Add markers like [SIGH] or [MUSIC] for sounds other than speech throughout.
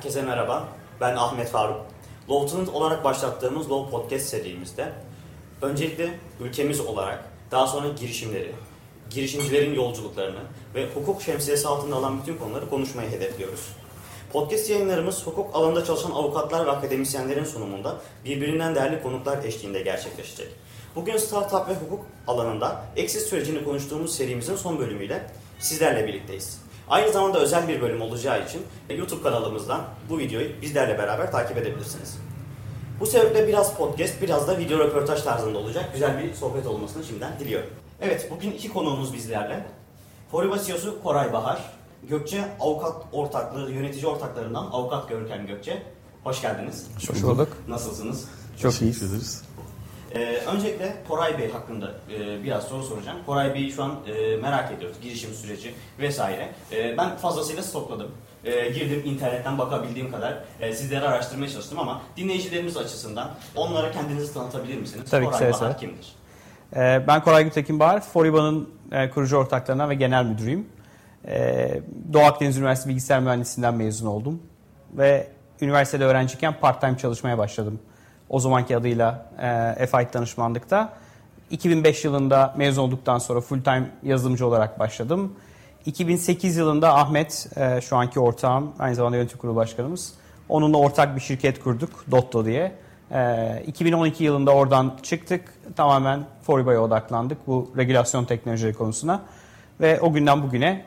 Herkese merhaba. Ben Ahmet Faruk. Low Talent olarak başlattığımız Low Podcast serimizde öncelikle ülkemiz olarak daha sonra girişimleri, girişimcilerin yolculuklarını ve hukuk şemsiyesi altında alan bütün konuları konuşmayı hedefliyoruz. Podcast yayınlarımız hukuk alanında çalışan avukatlar ve akademisyenlerin sunumunda birbirinden değerli konuklar eşliğinde gerçekleşecek. Bugün startup ve hukuk alanında exit sürecini konuştuğumuz serimizin son bölümüyle sizlerle birlikteyiz. Aynı zamanda özel bir bölüm olacağı için YouTube kanalımızdan bu videoyu bizlerle beraber takip edebilirsiniz. Bu sebeple biraz podcast, biraz da video röportaj tarzında olacak. Güzel bir sohbet olmasını şimdiden diliyorum. Evet, bugün iki konuğumuz bizlerle. Foriba CEO'su Koray Bahar, Gökçe Avukat Ortaklığı yönetici ortaklarından Avukat Görkem Gökçe. Hoş geldiniz. Hoş bulduk. Nasılsınız? Çok iyiyiz. Ee, öncelikle Koray Bey hakkında e, biraz soru soracağım. Koray Bey'i şu an e, merak ediyoruz. Girişim süreci vesaire. E, ben fazlasıyla stokladım. E, girdim internetten bakabildiğim kadar e, sizleri araştırmaya çalıştım ama dinleyicilerimiz açısından onlara kendinizi tanıtabilir misiniz? Tabii ki, Koray Bahar kimdir? Ee, Ben Koray Gültekin Bahar, Foriba'nın e, kurucu ortaklarından ve genel müdürüyüm. Ee, Doğu Akdeniz Üniversitesi Bilgisayar Mühendisliğinden mezun oldum. Ve üniversitede öğrenciyken part-time çalışmaya başladım. O zamanki adıyla e, FIT danışmanlıkta. 2005 yılında mezun olduktan sonra full-time yazılımcı olarak başladım. 2008 yılında Ahmet, e, şu anki ortağım, aynı zamanda yönetim kurulu başkanımız. Onunla ortak bir şirket kurduk, Dotto diye. E, 2012 yılında oradan çıktık. Tamamen Foriba'ya odaklandık bu regülasyon teknolojileri konusuna. Ve o günden bugüne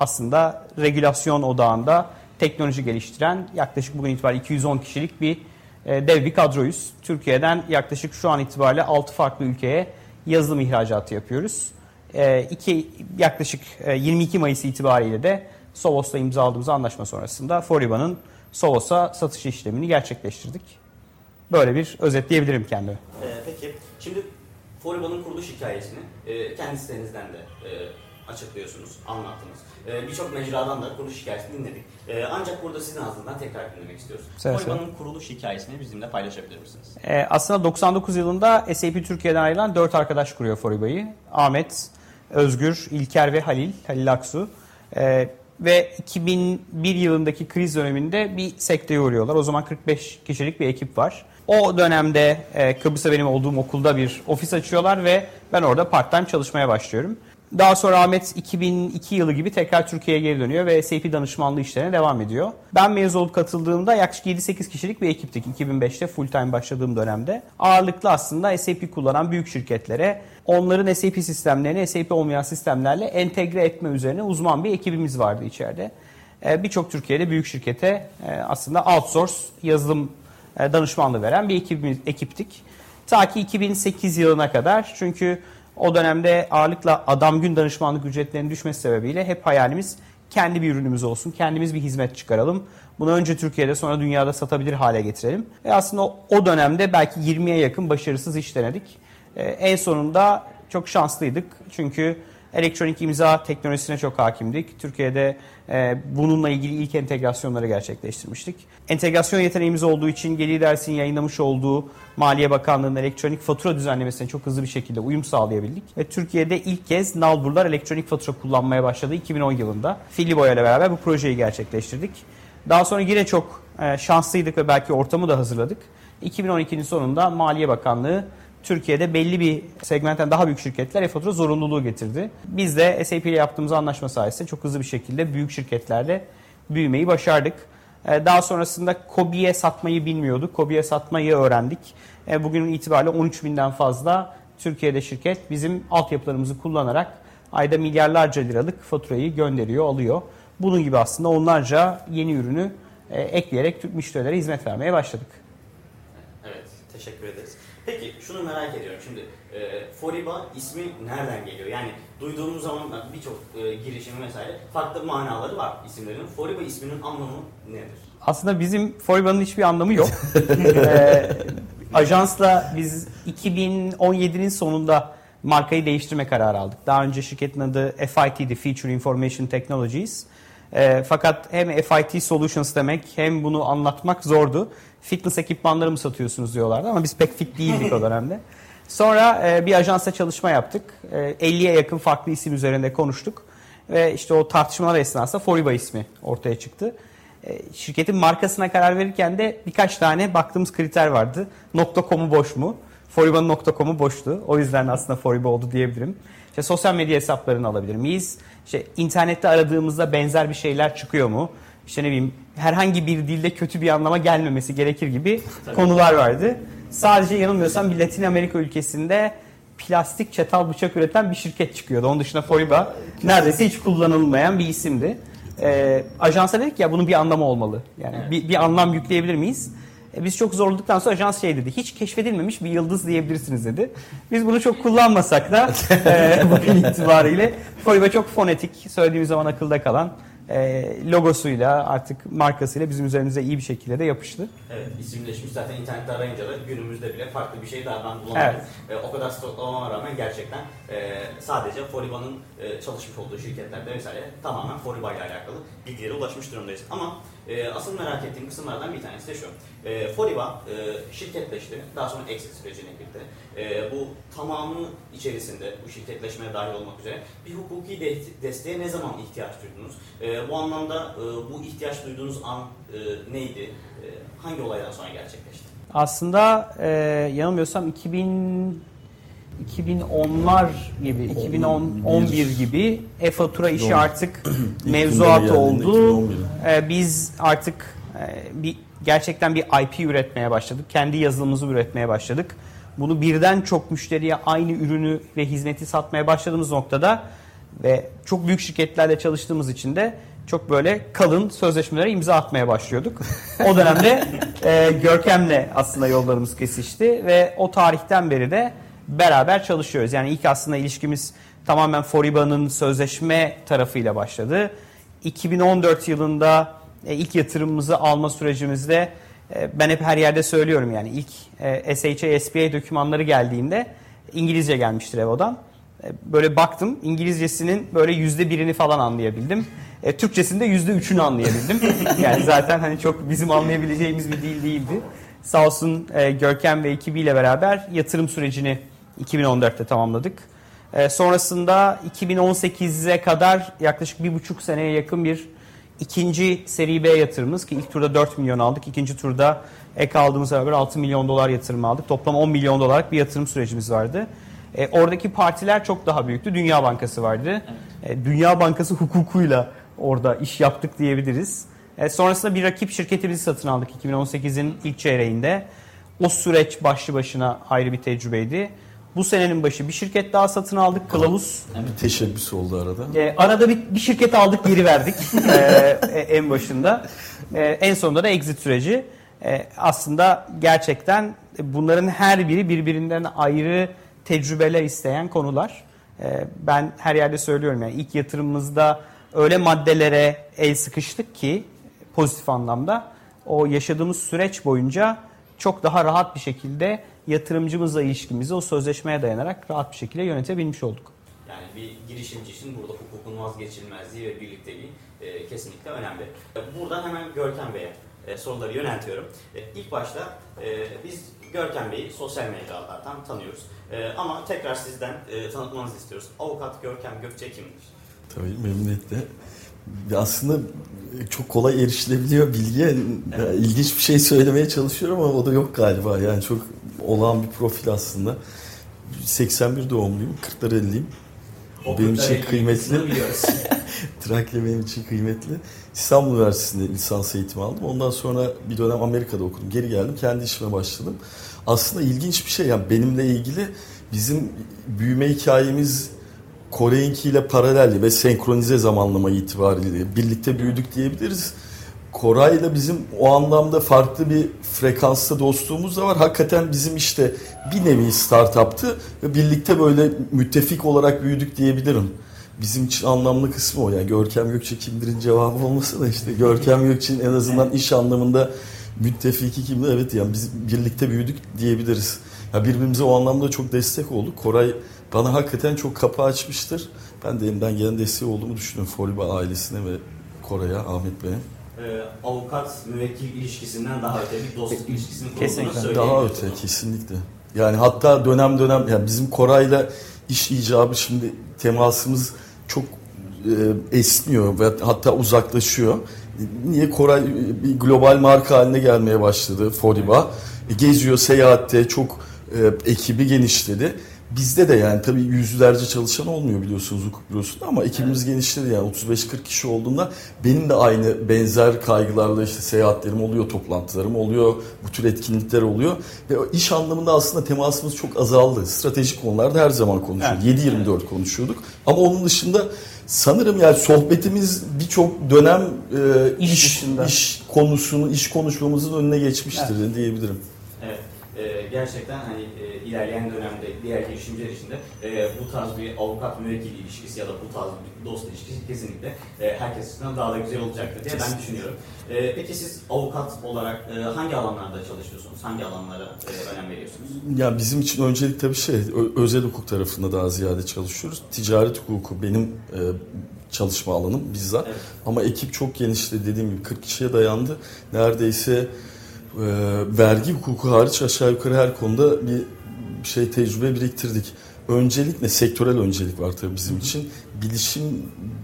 aslında regülasyon odağında teknoloji geliştiren yaklaşık bugün itibariyle 210 kişilik bir dev bir kadroyuz. Türkiye'den yaklaşık şu an itibariyle 6 farklı ülkeye yazılım ihracatı yapıyoruz. E, iki, yaklaşık e, 22 Mayıs itibariyle de Sovos'la imzaladığımız anlaşma sonrasında Foriba'nın Sovos'a satış işlemini gerçekleştirdik. Böyle bir özetleyebilirim kendimi. E, peki, şimdi Foriba'nın kuruluş hikayesini e, kendi sitenizden de e, açıklıyorsunuz, anlattınız. E, Birçok mecradan da kuruluş hikayesini dinledik. E, ancak burada sizin ağzından tekrar dinlemek istiyoruz. Seve seve. Foriba'nın kuruluş hikayesini bizimle paylaşabilir misiniz? Ee, aslında 99 yılında SAP Türkiye'den ayrılan 4 arkadaş kuruyor Foriba'yı. Ahmet, Özgür, İlker ve Halil, Halil Aksu. Ee, ve 2001 yılındaki kriz döneminde bir sekteye uğruyorlar. O zaman 45 kişilik bir ekip var. O dönemde e, Kıbrıs'ta benim olduğum okulda bir ofis açıyorlar ve ben orada part-time çalışmaya başlıyorum. Daha sonra Ahmet 2002 yılı gibi tekrar Türkiye'ye geri dönüyor ve SAP danışmanlığı işlerine devam ediyor. Ben mezun olup katıldığımda yaklaşık 7-8 kişilik bir ekiptik 2005'te full time başladığım dönemde. Ağırlıklı aslında SAP kullanan büyük şirketlere onların SAP sistemlerini SAP olmayan sistemlerle entegre etme üzerine uzman bir ekibimiz vardı içeride. Ee, Birçok Türkiye'de büyük şirkete e, aslında outsource yazılım e, danışmanlığı veren bir ekibimiz, ekiptik. Ta ki 2008 yılına kadar çünkü o dönemde ağırlıkla adam gün danışmanlık ücretlerinin düşmesi sebebiyle hep hayalimiz kendi bir ürünümüz olsun, kendimiz bir hizmet çıkaralım. Bunu önce Türkiye'de sonra dünyada satabilir hale getirelim. Ve aslında o, dönemde belki 20'ye yakın başarısız iş denedik. Ee, en sonunda çok şanslıydık çünkü elektronik imza teknolojisine çok hakimdik. Türkiye'de e, bununla ilgili ilk entegrasyonları gerçekleştirmiştik. Entegrasyon yeteneğimiz olduğu için Geli Dersin yayınlamış olduğu Maliye Bakanlığı'nın elektronik fatura düzenlemesine çok hızlı bir şekilde uyum sağlayabildik. Ve Türkiye'de ilk kez Nalburlar elektronik fatura kullanmaya başladı 2010 yılında. Filliboya ile beraber bu projeyi gerçekleştirdik. Daha sonra yine çok e, şanslıydık ve belki ortamı da hazırladık. 2012'nin sonunda Maliye Bakanlığı Türkiye'de belli bir segmentten daha büyük şirketler e-fatura zorunluluğu getirdi. Biz de SAP ile yaptığımız anlaşma sayesinde çok hızlı bir şekilde büyük şirketlerde büyümeyi başardık. Ee, Daha sonrasında Kobi'ye satmayı bilmiyorduk. Kobi'ye satmayı öğrendik. Ee, Bugünün itibariyle 13 binden fazla Türkiye'de şirket bizim altyapılarımızı kullanarak ayda milyarlarca liralık faturayı gönderiyor, alıyor. Bunun gibi aslında onlarca yeni ürünü e, ekleyerek Türk müşterilere hizmet vermeye başladık. Evet, teşekkür ederiz. Peki şunu merak ediyorum şimdi e, Foriba ismi nereden geliyor? Yani duyduğumuz zaman birçok e, girişim vesaire farklı manaları var isimlerin. Foriba isminin anlamı nedir? Aslında bizim Foriba'nın hiçbir anlamı yok. Ee, [LAUGHS] ajansla biz 2017'nin sonunda markayı değiştirme kararı aldık. Daha önce şirketin adı FIT'di, Feature Information Technologies. Ee, fakat hem FIT Solutions demek hem bunu anlatmak zordu. Fitness ekipmanları mı satıyorsunuz diyorlardı ama biz pek fit değildik o dönemde. Sonra e, bir ajansa çalışma yaptık. E, 50'ye yakın farklı isim üzerinde konuştuk. Ve işte o tartışmalar esnasında Foriba ismi ortaya çıktı. E, şirketin markasına karar verirken de birkaç tane baktığımız kriter vardı. .com'u boş mu? Foriba'nın .com'u boştu. O yüzden aslında Foriba oldu diyebilirim. İşte sosyal medya hesaplarını alabilir miyiz? İşte internette aradığımızda benzer bir şeyler çıkıyor mu? İşte ne bileyim herhangi bir dilde kötü bir anlama gelmemesi gerekir gibi Tabii. konular vardı. Sadece yanılmıyorsam bir Latin Amerika ülkesinde plastik çatal bıçak üreten bir şirket çıkıyordu. Onun dışında Foriba neredeyse hiç kullanılmayan bir isimdi. Ee, ajansa dedik ya bunun bir anlamı olmalı. Yani Evet. bir, bir anlam yükleyebilir miyiz? E, Biz çok zorladıktan sonra ajans şey dedi. Hiç keşfedilmemiş bir yıldız diyebilirsiniz dedi. Biz bunu çok kullanmasak da e, [LAUGHS] bugün itibariyle Foriba çok fonetik, söylediğimiz zaman akılda kalan e, logosuyla artık markasıyla bizim üzerimize iyi bir şekilde de yapıştı. Evet, isimleşmiş zaten internette arayınca da günümüzde bile farklı bir şey daha ben bulamadım. E, o kadar stoklamama rağmen gerçekten e, sadece Foriba'nın e, çalışmış olduğu şirketlerde vesaire tamamen Foriba ile alakalı bilgilere ulaşmış durumdayız. Ama e, asıl merak ettiğim kısımlardan bir tanesi de şu. E, Foriba e, şirketleşti, daha sonra exit sürecine girdi. E, bu tamamı içerisinde bu şirketleşmeye dahil olmak üzere bir hukuki de- desteğe ne zaman ihtiyaç duydunuz? E, bu anlamda e, bu ihtiyaç duyduğunuz an e, neydi? E, hangi olaydan sonra gerçekleşti? Aslında e, yanılmıyorsam 2000 2010'lar gibi, 2011 gibi e-fatura işi Doğru. artık [CLEARS THROAT] İlk mevzuat gündeme oldu. geldiğinde 2011'de. E, biz artık e, bir gerçekten bir IP üretmeye başladık. Kendi yazılımımızı üretmeye başladık. Bunu birden çok müşteriye aynı ürünü ve hizmeti satmaya başladığımız noktada ve çok büyük şirketlerle çalıştığımız için de çok böyle kalın sözleşmelere imza atmaya başlıyorduk. O dönemde [LAUGHS] e, Görkem'le aslında yollarımız kesişti ve o tarihten beri de beraber çalışıyoruz. Yani ilk aslında ilişkimiz tamamen Foriba'nın sözleşme tarafıyla başladı. 2014 yılında e, ilk yatırımımızı alma sürecimizde e, ben hep her yerde söylüyorum yani ilk e, SHA, SBA dokümanları geldiğinde İngilizce gelmiştir Evo'dan. E, Böyle baktım İngilizcesinin böyle yüzde birini falan anlayabildim. E, Türkçesinde yüzde üçünü anlayabildim. [LAUGHS] yani zaten hani çok bizim anlayabileceğimiz bir dil değildi. Sağ olsun e, Görkem ve ekibiyle beraber yatırım sürecini 2014'te tamamladık. E, sonrasında 2018'e kadar yaklaşık bir buçuk seneye yakın bir ikinci seri B yatırımımız ki ilk turda 4 milyon aldık. ikinci turda ek aldığımız beraber 6 milyon dolar yatırım aldık. Toplam 10 milyon dolarlık bir yatırım sürecimiz vardı. E, oradaki partiler çok daha büyüktü. Dünya Bankası vardı. E, Dünya Bankası hukukuyla orada iş yaptık diyebiliriz. E, sonrasında bir rakip şirketimizi satın aldık 2018'in ilk çeyreğinde. O süreç başlı başına ayrı bir tecrübeydi. Bu senenin başı bir şirket daha satın aldık. Kılavuz Bir teşebbüs oldu arada. e, arada bir, bir şirket aldık geri verdik [LAUGHS] e, e, en başında. E, en sonunda da exit süreci. E, aslında gerçekten bunların her biri birbirinden ayrı tecrübeler isteyen konular. E, ben her yerde söylüyorum yani ilk yatırımımızda öyle maddelere el sıkıştık ki pozitif anlamda o yaşadığımız süreç boyunca çok daha rahat bir şekilde yatırımcımızla ilişkimizi o sözleşmeye dayanarak rahat bir şekilde yönetebilmiş olduk. Yani bir girişimci için burada hukukun vazgeçilmezliği ve birlikteliği e, kesinlikle önemli. Buradan hemen Görkem Bey'e e, soruları yöneltiyorum. E, ilk başta e, biz Görkem Bey'i sosyal mecralardan tanıyoruz. E, ama tekrar sizden e, tanıtmanızı istiyoruz. Avukat Görkem Gökçe kimdir? Tabii memnuniyetle. Aslında çok kolay erişilebiliyor bilgiye. Ya İlginç bir şey söylemeye çalışıyorum ama o da yok galiba. Yani çok olağan bir profil aslında. 81 doğumluyum, 40'lar 50'liyim. O Benim için kıymetli. [LAUGHS] Trakya benim için kıymetli. İstanbul Üniversitesi'nde lisans eğitimi aldım. Ondan sonra bir dönem Amerika'da okudum. Geri geldim. Kendi işime başladım. Aslında ilginç bir şey. Yani benimle ilgili bizim büyüme hikayemiz Kore'inkiyle paraleldi ve senkronize zamanlama itibariyle birlikte büyüdük diyebiliriz. Koray'la bizim o anlamda farklı bir frekansta dostluğumuz da var. Hakikaten bizim işte bir nevi startup'tı ve birlikte böyle müttefik olarak büyüdük diyebilirim. Bizim için anlamlı kısmı o. Yani Görkem Gökçe kimdir'in cevabı olmasa da işte Görkem Gökçe'nin en azından iş anlamında müttefiki kimdi? Evet yani biz birlikte büyüdük diyebiliriz. Ya birbirimize o anlamda çok destek olduk. Koray bana hakikaten çok kapı açmıştır. Ben de elimden gelen desteği olduğumu düşünüyorum Foliba ailesine ve Koray'a, Ahmet Bey'e. E, avukat müvekkil ilişkisinden daha öte bir dostluk ilişkisini kurduğunu. Daha öte kesinlikle. Yani hatta dönem dönem yani bizim Koray'la iş icabı şimdi temasımız çok e, esniyor ve hatta uzaklaşıyor. Niye Koray bir global marka haline gelmeye başladı Foriba. E, geziyor seyahatte çok e, ekibi genişledi. Bizde de yani tabii yüzlerce çalışan olmuyor biliyorsunuz hukuk bürosunda ama ekibimiz genişledi yani 35-40 kişi olduğunda benim de aynı benzer kaygılarla işte seyahatlerim oluyor, toplantılarım oluyor, bu tür etkinlikler oluyor ve iş anlamında aslında temasımız çok azaldı. Stratejik konularda her zaman konuşuyorduk. Evet. 7-24 konuşuyorduk ama onun dışında sanırım yani sohbetimiz birçok dönem e, İş iş, iş konusunu, iş konuşmamızın önüne geçmiştir diyebilirim. Evet. E, gerçekten hani e, ilerleyen dönemde diğer girişimciler için de e, bu tarz bir avukat müvekkil ilişkisi ya da bu tarz bir dost ilişkisi kesinlikle e, herkes açısından daha da güzel olacaktır diye ben düşünüyorum. E, peki siz avukat olarak e, hangi alanlarda çalışıyorsunuz? Hangi alanlara e, önem veriyorsunuz? Ya bizim için öncelik tabii şey özel hukuk tarafında daha ziyade çalışıyoruz. Ticaret hukuku benim e, çalışma alanım bizzat. Evet. Ama ekip çok genişti dediğim gibi 40 kişiye dayandı. Neredeyse vergi hukuku hariç aşağı yukarı her konuda bir şey tecrübe biriktirdik. Öncelik ne? Sektörel öncelik var tabii bizim için. Bilişim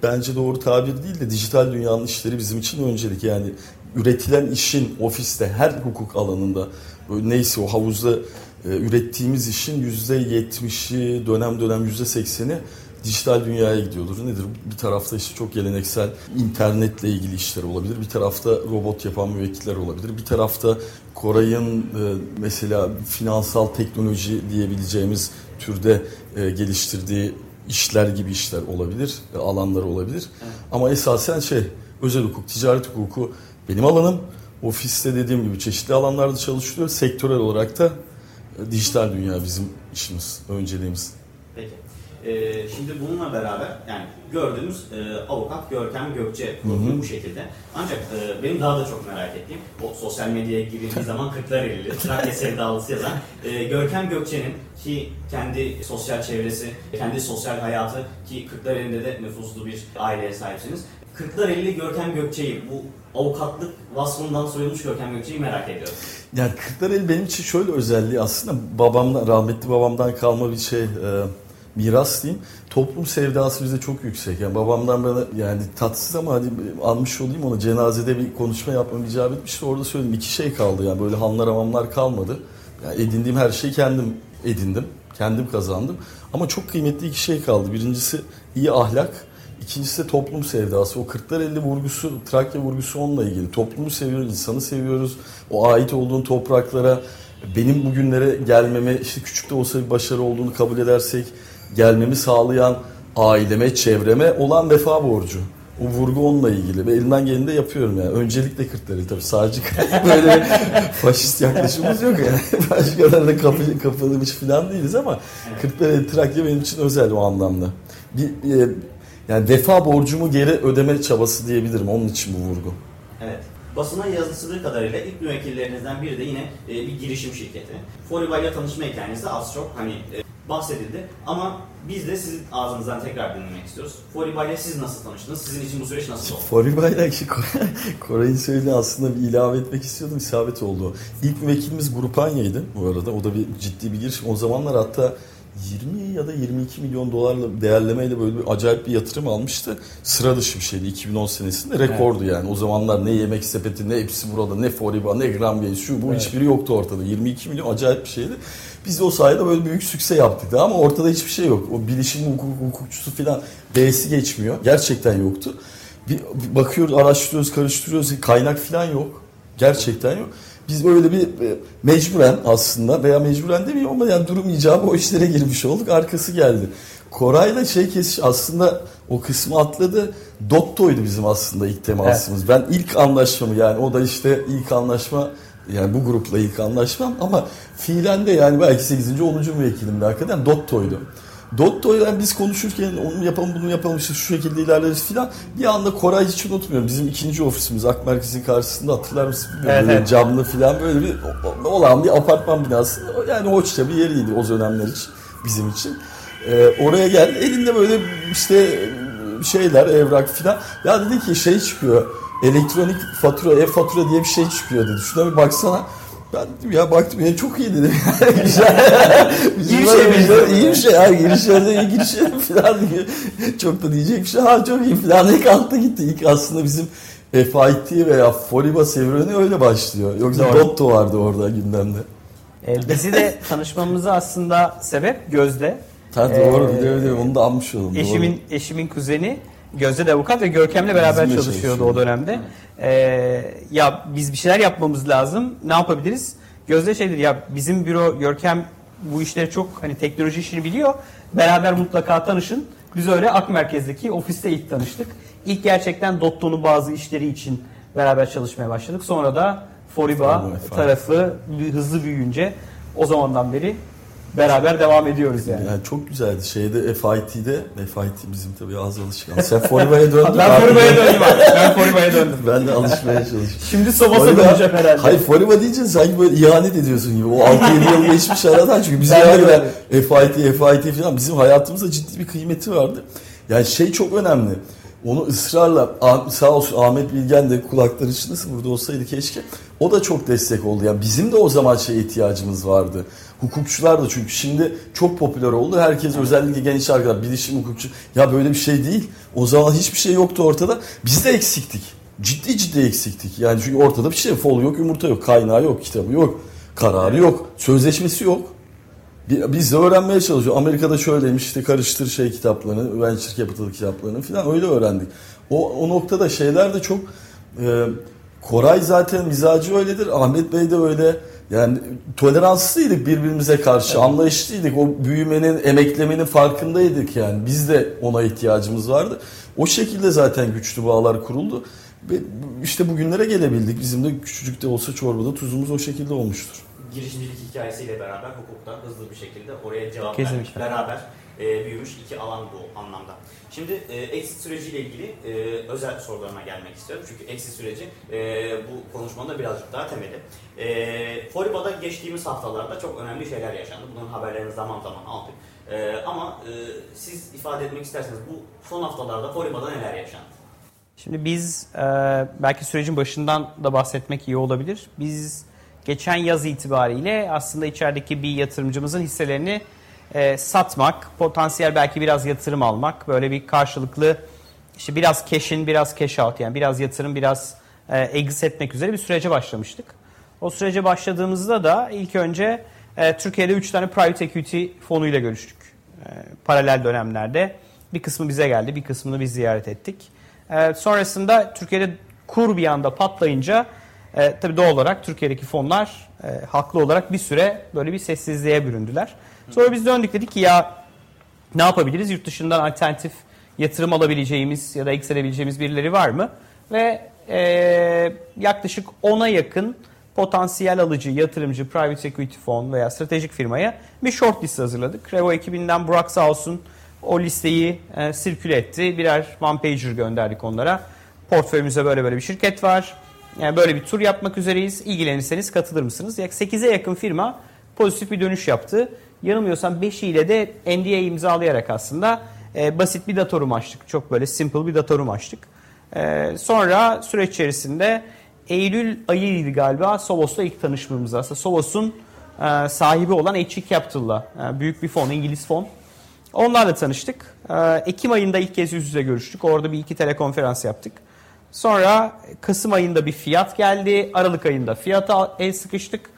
bence doğru tabir değil de dijital dünyanın işleri bizim için öncelik. Yani üretilen işin ofiste her hukuk alanında böyle neyse o havuzda e, ürettiğimiz işin yüzde yetmişi dönem dönem yüzde sekseni dijital dünyaya gidiyordur. Nedir? Bir tarafta işte çok geleneksel internetle ilgili işler olabilir. Bir tarafta robot yapan müvekkiller olabilir. Bir tarafta Koray'ın e, mesela finansal teknoloji diyebileceğimiz türde e, geliştirdiği işler gibi işler olabilir, e, alanlar olabilir. Evet. Ama esasen şey, özel hukuk, ticaret hukuku benim alanım. Ofiste dediğim gibi çeşitli alanlarda çalışılıyor. Sektörel olarak da dijital dünya bizim işimiz, önceliğimiz. Peki. Ee, şimdi bununla beraber yani gördüğümüz e, avukat Görkem Gökçe profili bu şekilde. Ancak e, benim daha da çok merak ettiğim o sosyal medyaya girildiği zaman Kırklareli, Trakya sevdalısı yazan e, Görkem Gökçe'nin ki kendi sosyal çevresi, kendi sosyal hayatı ki Kırklareli'nde de nüfuslu bir aileye sahipsiniz. Kırklareli Görkem Gökçe'yi bu avukatlık vasfından soyulmuş Görkem Gökçe'yi merak ediyorum. Yani Kırklareli benim için şöyle özelliği aslında babamdan, rahmetli babamdan kalma bir şey, e, miras diyeyim. Toplum sevdası bizde çok yüksek. Yani babamdan bana yani tatsız ama hadi almış olayım ona cenazede bir konuşma yapmam icap etmişti. Orada söyledim iki şey kaldı yani böyle hanlar hamamlar kalmadı. Yani edindiğim her şeyi kendim edindim. Kendim kazandım. Ama çok kıymetli iki şey kaldı. Birincisi iyi ahlak. İkincisi toplum sevdası. O Kırklareli vurgusu, Trakya vurgusu onunla ilgili. Toplumu seviyoruz, insanı seviyoruz. O ait olduğun topraklara, benim bugünlere gelmeme, işte küçük de olsa bir başarı olduğunu kabul edersek, gelmemi sağlayan aileme, çevreme olan vefa borcu. O vurgu onunla ilgili ve elimden geleni de yapıyorum yani. Öncelikle Kırklareli tabii sadece [LAUGHS] böyle faşist yaklaşımımız yok yani. [LAUGHS] Başkalarına da kapı, kapılmış falan değiliz ama Kırklareli Trakya benim için özel o anlamda. Bir, bir- yani vefa borcumu geri ödeme çabası diyebilirim onun için bu vurgu. Evet. Basına yazıldığı kadarıyla ilk müvekkillerinizden biri de yine e, bir girişim şirketi. Foriba ile tanışma hikayenizde az çok hani e, bahsedildi ama biz de sizin ağzınızdan tekrar dinlemek istiyoruz. Foriba ile siz nasıl tanıştınız? Sizin için bu süreç nasıl oldu? Foribayla [LAUGHS] Koray'ın söylediği aslında bir ilave etmek istiyordum isabet oldu. İlk müvekkilimiz Grupanya'ydı bu arada. O da bir ciddi bir girişim. O zamanlar hatta 20 ya da 22 milyon dolarla değerlemeyle böyle bir acayip bir yatırım almıştı. Sıra dışı bir şeydi 2010 senesinde rekordu yani. O zamanlar ne yemek sepeti ne hepsi burada ne Foriba ne Grambiye şu bu Evet. hiçbiri yoktu ortada. 22 milyon acayip bir şeydi. Biz o sayede böyle büyük sükse yaptık ama ortada hiçbir şey yok. O bilişim hukuk, hukukçusu falan B'si geçmiyor. Gerçekten yoktu. Bir, bir bakıyoruz, araştırıyoruz, karıştırıyoruz. Kaynak falan yok. Gerçekten yok. Biz böyle bir e, mecburen aslında veya mecburen demiyorum ama yani durum icabı o işlere girmiş olduk. Arkası geldi. Koray'la şey kesiş aslında o kısmı atladı. Dotto'ydu bizim aslında ilk temasımız. Ben ilk anlaşmamı yani o da işte ilk anlaşma yani bu grupla ilk anlaşmam ama fiilen de yani belki 8. 10. müvekkilimdi hakikaten Dotto'ydu. Dotto'yla biz konuşurken onu yapalım bunu yapalım işte şu şekilde ilerleriz filan. Bir anda Koray hiç unutmuyorum. Bizim ikinci ofisimiz Ak Merkez'in karşısında hatırlar mısın? Böyle evet. camlı filan böyle bir olan bir apartman binası. Yani hoşça bir yeriydi o dönemler için bizim için. Ee, oraya gel elinde böyle işte şeyler evrak filan. Ya dedi ki şey çıkıyor. Elektronik fatura, e-fatura diye bir şey çıkıyor dedi. Şuna bir baksana. Ben dedim ya baktım ya çok iyi dedim. [LAUGHS] Güzel. Bizim İyi bir şey benziyor. iyi bir şey. Ha, girişlerde iyi girişlerim [LAUGHS] falan diye. Çok da diyecek bir şey. Ha çok iyi falan. Ne kalktı gitti. İlk aslında bizim FIT veya Foriba serüveni öyle başlıyor. Yoksa Doğru. Dotto vardı orada gündemde. E, bizi de tanışmamıza aslında sebep Gözde. Ee, doğru bir de öyle onu da almış doğru. Eşimin eşimin kuzeni Gözde de avukat ve Görkem'le beraber Bizimle çalışıyordu çalışıyor. o dönemde. Ee, ya biz bir şeyler yapmamız lazım. Ne yapabiliriz? Gözde şey dedi ya bizim büro Görkem bu işleri çok hani teknoloji işini biliyor. Beraber mutlaka tanışın. Biz öyle Ak Merkez'deki ofiste ilk tanıştık. İlk gerçekten Dotto'nun bazı işleri için beraber çalışmaya başladık. Sonra da Foriba tarafı hızlı büyüyünce o zamandan beri beraber devam ediyoruz yani. Yani çok güzeldi. Şeyde FIT'de, FIT bizim tabii ağız alışkanlığı. Sen Foriba'ya döndün. Ben. Foriba'ya döndüm abi. Ben Foriba'ya döndüm. Ben de alışmaya çalışıyorum. Şimdi Sobas'a Foriba- döneceğim herhalde. Hayır Foriba deyince sanki böyle ihanet ediyorsun gibi. O 6-7 yıl geçmiş aradan çünkü bizim yani FIT, FIT falan bizim hayatımızda ciddi bir kıymeti vardı. Yani şey çok önemli. Onu ısrarla sağ olsun Ahmet Bilgen de kulakları çınlasın burada olsaydı keşke. O da çok destek oldu. Yani bizim de o zaman şey ihtiyacımız vardı. Hukukçular da çünkü şimdi çok popüler oldu. Herkes özellikle genç arkadaşlar bilişim hukukçu. Ya böyle bir şey değil. O zaman hiçbir şey yoktu ortada. Biz de eksiktik. Ciddi ciddi eksiktik. Yani çünkü ortada bir şey fol yok, yumurta yok, kaynağı yok, kitabı yok, kararı yok, sözleşmesi yok. Bi- Biz de öğrenmeye çalışıyoruz. Amerika'da şöyleymiş işte karıştır şey kitaplarını, venture capital kitaplarını falan öyle öğrendik. O, o noktada şeyler de çok e, Koray zaten mizacı öyledir. Ahmet Bey de öyle. Yani toleranslıydık birbirimize karşı. Anlayışlıydık. O büyümenin, emeklemenin farkındaydık yani. Biz de ona ihtiyacımız vardı. O şekilde zaten güçlü bağlar kuruldu. Ve işte bugünlere gelebildik. Bizim de küçücük de olsa çorbada tuzumuz o şekilde olmuştur. girişimcilik hikayesiyle beraber hukukta hızlı bir şekilde oraya cevap Kesinlikle. vermiş. Beraber e, büyümüş iki alan bu anlamda. Şimdi e, exit süreciyle ilgili e, özel sorularıma gelmek istiyorum. Çünkü exit süreci e, bu konuşmanın da birazcık daha temeli. E, Foriba'da geçtiğimiz haftalarda çok önemli şeyler yaşandı. Bunların haberlerini zaman zaman aldık. E, ama e, siz ifade etmek isterseniz bu son haftalarda Foriba'da neler yaşandı? Şimdi biz e, belki sürecin başından da bahsetmek iyi olabilir. Biz geçen yaz itibariyle aslında içerideki bir yatırımcımızın hisselerini e, satmak, potansiyel belki biraz yatırım almak, böyle bir karşılıklı işte biraz cash in, biraz cash out yani biraz yatırım, biraz e, exit etmek üzere bir sürece başlamıştık. O sürece başladığımızda da ilk önce e, Türkiye'de 3 tane private equity fonuyla görüştük. E, paralel dönemlerde. Bir kısmı bize geldi, bir kısmını biz ziyaret ettik. E, sonrasında Türkiye'de kur bir anda patlayınca e, tabii doğal olarak Türkiye'deki fonlar e, haklı olarak bir süre böyle bir sessizliğe büründüler. Sonra biz döndük dedik ki ya ne yapabiliriz? Yurt dışından alternatif yatırım alabileceğimiz ya da eksilebileceğimiz birileri var mı? Ve e, yaklaşık 10'a yakın potansiyel alıcı, yatırımcı, private equity fon veya stratejik firmaya bir short list hazırladık. Revo ekibinden Burak sağ olsun o listeyi e, sirküle etti. Birer one pager gönderdik onlara. Portföyümüzde böyle böyle bir şirket var. Yani böyle bir tur yapmak üzereyiz. İlgilenirseniz katılır mısınız? Yak 8'e yakın firma pozitif bir dönüş yaptı. Yanılmıyorsam 5 ile de NDA imzalayarak aslında e, basit bir datorum açtık. Çok böyle simple bir datorum açtık. E, sonra süreç içerisinde Eylül ayıydı galiba Sovos'la ilk tanışmamız aslında. Sovos'un e, sahibi olan HG Capital'la e, büyük bir fon, İngiliz fon. Onlarla tanıştık. E, Ekim ayında ilk kez yüz yüze görüştük. Orada bir iki telekonferans yaptık. Sonra Kasım ayında bir fiyat geldi. Aralık ayında fiyata el sıkıştık.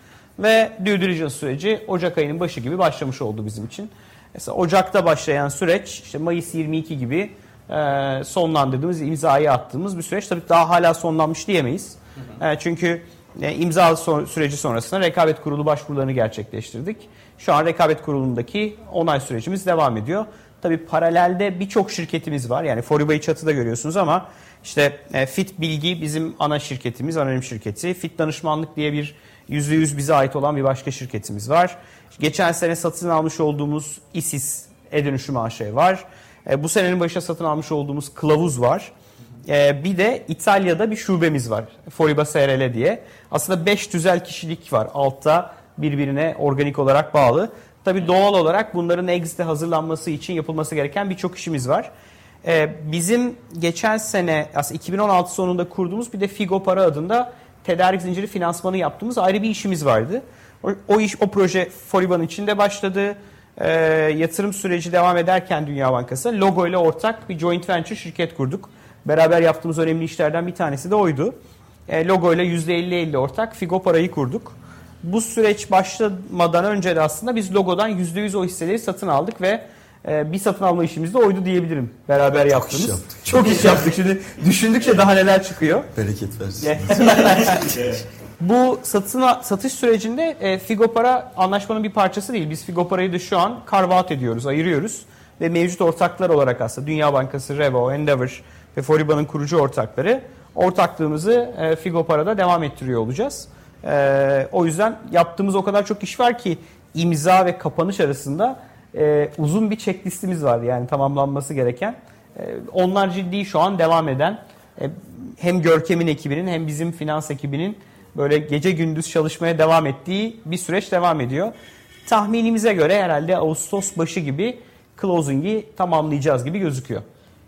Ve due diligence süreci Ocak ayının başı gibi başlamış oldu bizim için. Mesela Ocak'ta başlayan süreç işte Mayıs 22 gibi e, sonlandırdığımız, imzayı attığımız bir süreç. Tabii daha hala sonlanmış diyemeyiz. E, çünkü e, imza son- süreci sonrasında rekabet kurulu başvurularını gerçekleştirdik. Şu an rekabet kurulundaki onay sürecimiz devam ediyor. Tabii paralelde birçok şirketimiz var. Yani Foriba'yı çatıda görüyorsunuz ama işte e, Fit Bilgi bizim ana şirketimiz, anonim şirketi. Fit Danışmanlık diye bir %100 bize ait olan bir başka şirketimiz var. Geçen sene satın almış olduğumuz İSİS E-Dönüşüm AŞ var. E, bu senenin başında satın almış olduğumuz Kılavuz var. E, bir de İtalya'da bir şubemiz var. Foriba SRL diye. Aslında 5 tüzel kişilik var altta birbirine organik olarak bağlı. Tabii doğal olarak bunların exit'e hazırlanması için yapılması gereken birçok işimiz var. Ee, bizim geçen sene aslında 2016 sonunda kurduğumuz bir de Figo Para adında tedarik zinciri finansmanı yaptığımız ayrı bir işimiz vardı. O, o iş, o proje Foriba'nın içinde başladı. Ee, yatırım süreci devam ederken Dünya Bankası logo ile ortak bir joint venture şirket kurduk. beraber yaptığımız önemli işlerden bir tanesi de oydu. E, logo ile %50-50 ortak Figo parayı kurduk. Bu süreç başlamadan önce de aslında biz logodan %100 o hisseleri satın aldık ve e, bir satın alma işimiz de oydu diyebilirim. Beraber Çok yaptığımız. iş yaptık. Çok iş yaptık. Şimdi düşündükçe daha neler çıkıyor. Bereket versin. [LAUGHS] Bu satın satış sürecinde e, Figopara anlaşmanın bir parçası değil. Biz Figopara'yı da şu an carve out ediyoruz, ayırıyoruz ve mevcut ortaklar olarak aslında Dünya Bankası, Revo, Endeavor ve Foriba'nın kurucu ortakları ortaklığımızı e, Figopara'da devam ettiriyor olacağız. E, o yüzden yaptığımız o kadar çok iş var ki imza ve kapanış arasında e, uzun bir checklistimiz var yani tamamlanması gereken. E, onlar ciddi şu an devam eden e, hem Görkem'in ekibinin hem bizim finans ekibinin böyle gece gündüz çalışmaya devam ettiği bir süreç devam ediyor. Tahminimize göre herhalde Ağustos başı gibi closing'i tamamlayacağız gibi gözüküyor.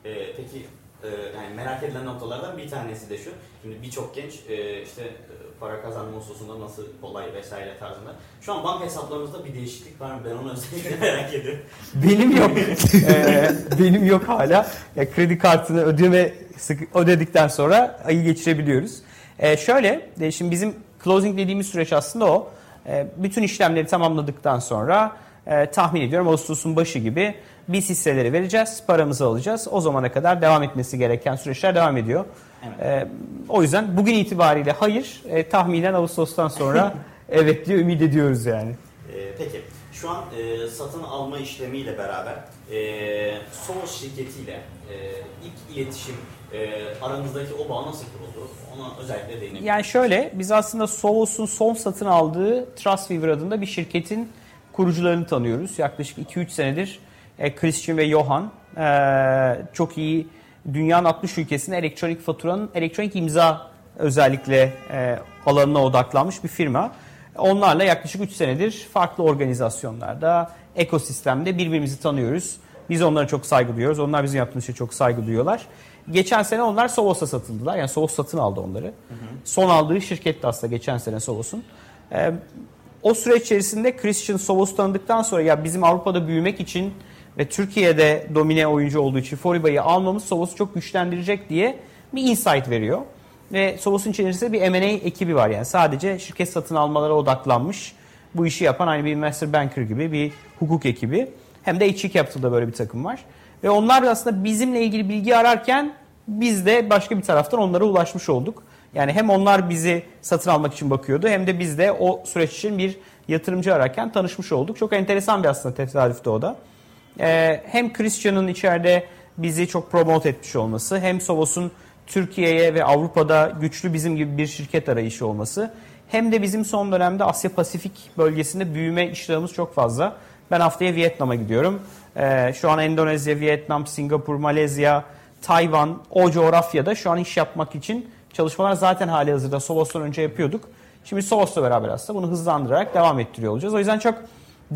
Ee, peki e, yani merak edilen noktalardan bir tanesi de şu. Şimdi birçok genç e, işte e, para kazanma hususunda nasıl kolay vesaire tarzında. Şu an banka hesaplarımızda bir değişiklik var mı? Ben onu özellikle [LAUGHS] merak ediyorum. Benim yok. [LAUGHS] Ee, benim yok hala. Ya, kredi kartını ödeme sık, ödedikten sonra ayı geçirebiliyoruz. Ee, şöyle, e, şimdi bizim closing dediğimiz süreç aslında o. Ee, bütün işlemleri tamamladıktan sonra e, tahmin ediyorum Ağustos'un başı gibi biz hisseleri vereceğiz, paramızı alacağız. O zamana kadar devam etmesi gereken süreçler devam ediyor. Evet. Ee, o yüzden bugün itibariyle hayır, e, tahminen Ağustos'tan sonra [LAUGHS] evet diye ümit ediyoruz yani. Ee, peki şu an e, satın alma işlemiyle beraber e, Soğuz şirketiyle e, ilk iletişim e, aranızdaki o bağ nasıl kuruldu? Ona özellikle değinelim. Yani şöyle, biz aslında Sovos'un son satın aldığı Trustweaver adında bir şirketin kurucularını tanıyoruz. Yaklaşık 2-3 senedir e, Christian ve Johan e, çok iyi dünyanın 60 ülkesinde elektronik faturanın elektronik imza özellikle e, alanına odaklanmış bir firma. Onlarla yaklaşık 3 senedir farklı organizasyonlarda, ekosistemde birbirimizi tanıyoruz. Biz onlara çok saygı duyuyoruz. Onlar bizim yaptığımız şeye çok saygı duyuyorlar. Geçen sene onlar Sovos'a satıldılar. Yani Sovos satın aldı onları. Son aldığı şirket de aslında geçen sene Sovos'un. Ee, o süreç içerisinde Christian Sovos'u tanıdıktan sonra ya bizim Avrupa'da büyümek için ve Türkiye'de domine oyuncu olduğu için Foriba'yı almamız Sovos'u çok güçlendirecek diye bir insight veriyor. Ve Sovos'un içerisinde bir M&A ekibi var yani sadece şirket satın almalara odaklanmış bu işi yapan aynı bir investor banker gibi bir hukuk ekibi. Hem de HE Capital'da böyle bir takım var. Ve onlar da aslında bizimle ilgili bilgi ararken biz de başka bir taraftan onlara ulaşmış olduk. Yani hem onlar bizi satın almak için bakıyordu hem de biz de o süreç için bir yatırımcı ararken tanışmış olduk. Çok enteresan bir aslında tesadüftü o da. Ee, hem Christian'ın içeride bizi çok promote etmiş olması hem Sovos'un Türkiye'ye ve Avrupa'da güçlü bizim gibi bir şirket arayışı olması hem de bizim son dönemde Asya Pasifik bölgesinde büyüme iştahımız çok fazla. Ben haftaya Vietnam'a gidiyorum. Ee, şu an Endonezya, Vietnam, Singapur, Malezya, Tayvan o coğrafyada şu an iş yapmak için çalışmalar zaten hali hazırda Sovos'tan önce yapıyorduk. Şimdi Sovos'la beraber aslında bunu hızlandırarak devam ettiriyor olacağız. O yüzden çok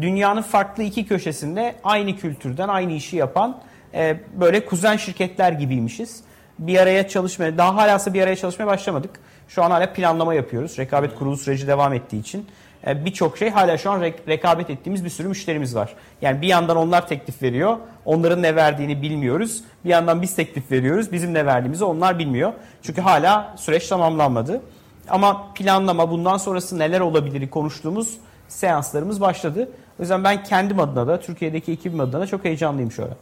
dünyanın farklı iki köşesinde aynı kültürden aynı işi yapan e, böyle kuzen şirketler gibiymişiz. Bir araya çalışmaya, daha halası bir araya çalışmaya başlamadık. Şu an hala planlama yapıyoruz. Rekabet kurulu süreci devam ettiği için. E, Birçok şey hala şu an re- rekabet ettiğimiz bir sürü müşterimiz var. Yani bir yandan onlar teklif veriyor. Onların ne verdiğini bilmiyoruz. Bir yandan biz teklif veriyoruz. Bizim ne verdiğimizi onlar bilmiyor. Çünkü hala süreç tamamlanmadı. Ama planlama, bundan sonrası neler olabilir konuştuğumuz seanslarımız başladı. O yüzden ben kendim adına da, Türkiye'deki ekibim adına da çok heyecanlıyım şu ara.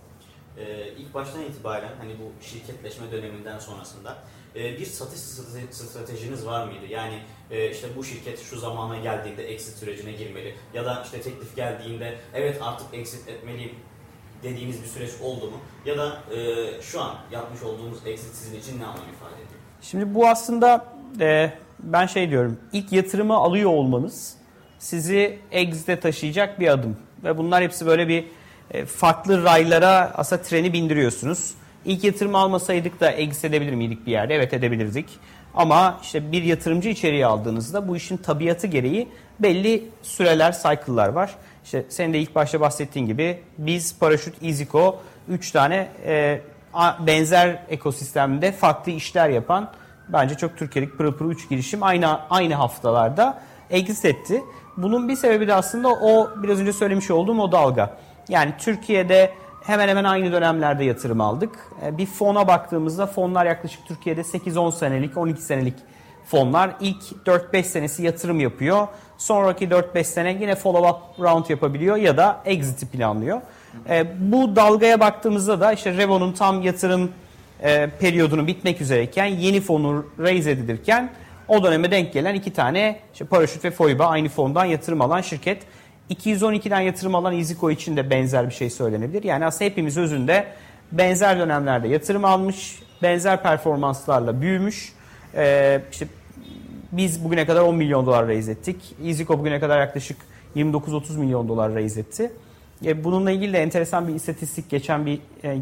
Ee, ilk baştan itibaren hani bu şirketleşme döneminden sonrasında e, bir satış strate- stratejiniz var mıydı? Yani e, işte bu şirket şu zamana geldiğinde exit sürecine girmeli ya da işte teklif geldiğinde evet artık exit etmeliyim dediğiniz bir süreç oldu mu? Ya da e, şu an yapmış olduğumuz exit sizin için ne anlam ifade ediyor? Şimdi bu aslında e, ben şey diyorum ilk yatırımı alıyor olmanız sizi exit'e taşıyacak bir adım. Ve bunlar hepsi böyle bir e, farklı raylara aslında treni bindiriyorsunuz. İlk yatırım almasaydık da exit edebilir miydik bir yerde? Evet edebilirdik. Ama işte bir yatırımcı içeriye aldığınızda bu işin tabiatı gereği belli süreler, cycle'lar var. İşte senin de ilk başta bahsettiğin gibi biz Paraşüt, EasyCo 3 tane e, benzer ekosistemde farklı işler yapan bence çok Türkiye'lik pırıl pırıl 3 girişim aynı aynı haftalarda exit etti. Bunun bir sebebi de aslında o biraz önce söylemiş olduğum o dalga. Yani Türkiye'de hemen hemen aynı dönemlerde yatırım aldık. E, bir fona baktığımızda fonlar yaklaşık Türkiye'de 8-10 senelik, 12 senelik fonlar. İlk 4-5 senesi yatırım yapıyor. Sonraki 4-5 sene yine follow-up round yapabiliyor ya da exit'i planlıyor. E, bu dalgaya baktığımızda da işte Revo'nun tam yatırım e, periyodunu bitmek üzereyken yeni fonu raise edilirken o döneme denk gelen iki tane işte Paraşüt ve Foiba aynı fondan yatırım alan şirket. 212'den yatırım alan EasyCo için de benzer bir şey söylenebilir. Yani aslında hepimiz özünde benzer dönemlerde yatırım almış, benzer performanslarla büyümüş. Ee, işte biz bugüne kadar 10 milyon dolar raise ettik. EasyCo bugüne kadar yaklaşık 29-30 milyon dolar raise etti. E, bununla ilgili de enteresan bir istatistik geçen bir e,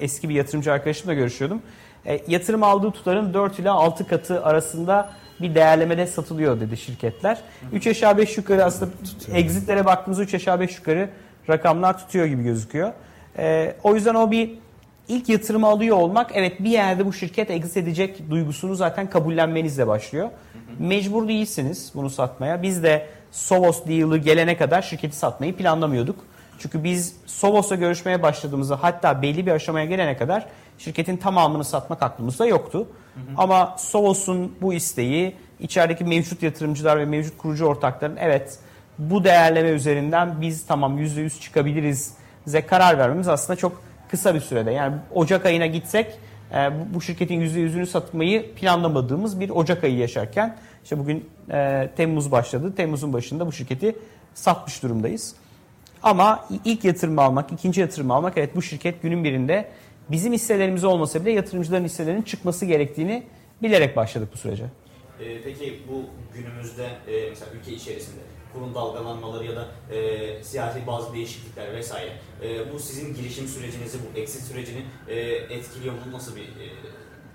eski bir yatırımcı arkadaşımla görüşüyordum. E, yatırım aldığı tutarın 4 ile 6 katı arasında bir değerlemede satılıyor dedi şirketler. 3 aşağı 5 yukarı aslında exitlere baktığımızda 3 aşağı 5 yukarı rakamlar tutuyor gibi gözüküyor. E, o yüzden o bir ilk yatırımı alıyor olmak evet bir yerde bu şirket exit edecek duygusunu zaten kabullenmenizle başlıyor. Mecbur değilsiniz bunu satmaya. Biz de Sovos deal'ı gelene kadar şirketi satmayı planlamıyorduk. Çünkü biz Sovos'la görüşmeye başladığımızda hatta belli bir aşamaya gelene kadar şirketin tamamını satmak aklımızda yoktu. Hı hı. Ama Sovos'un bu isteği içerideki mevcut yatırımcılar ve mevcut kurucu ortakların evet bu değerleme üzerinden biz tamam %100 çıkabiliriz ze karar vermemiz aslında çok kısa bir sürede. Yani Ocak ayına gitsek e, bu şirketin %100'ünü satmayı planlamadığımız bir Ocak ayı yaşarken işte bugün e, Temmuz başladı. Temmuz'un başında bu şirketi satmış durumdayız. Ama ilk yatırım almak, ikinci yatırım almak evet bu şirket günün birinde bizim hisselerimiz olmasa bile yatırımcıların hisselerinin çıkması gerektiğini bilerek başladık bu sürece. Ee, peki bu günümüzde e, mesela ülke içerisinde kurun dalgalanmaları ya da e, siyasi bazı değişiklikler vesaire e, bu sizin girişim sürecinizi, bu exit sürecini e, etkiliyor mu? Nasıl bir e,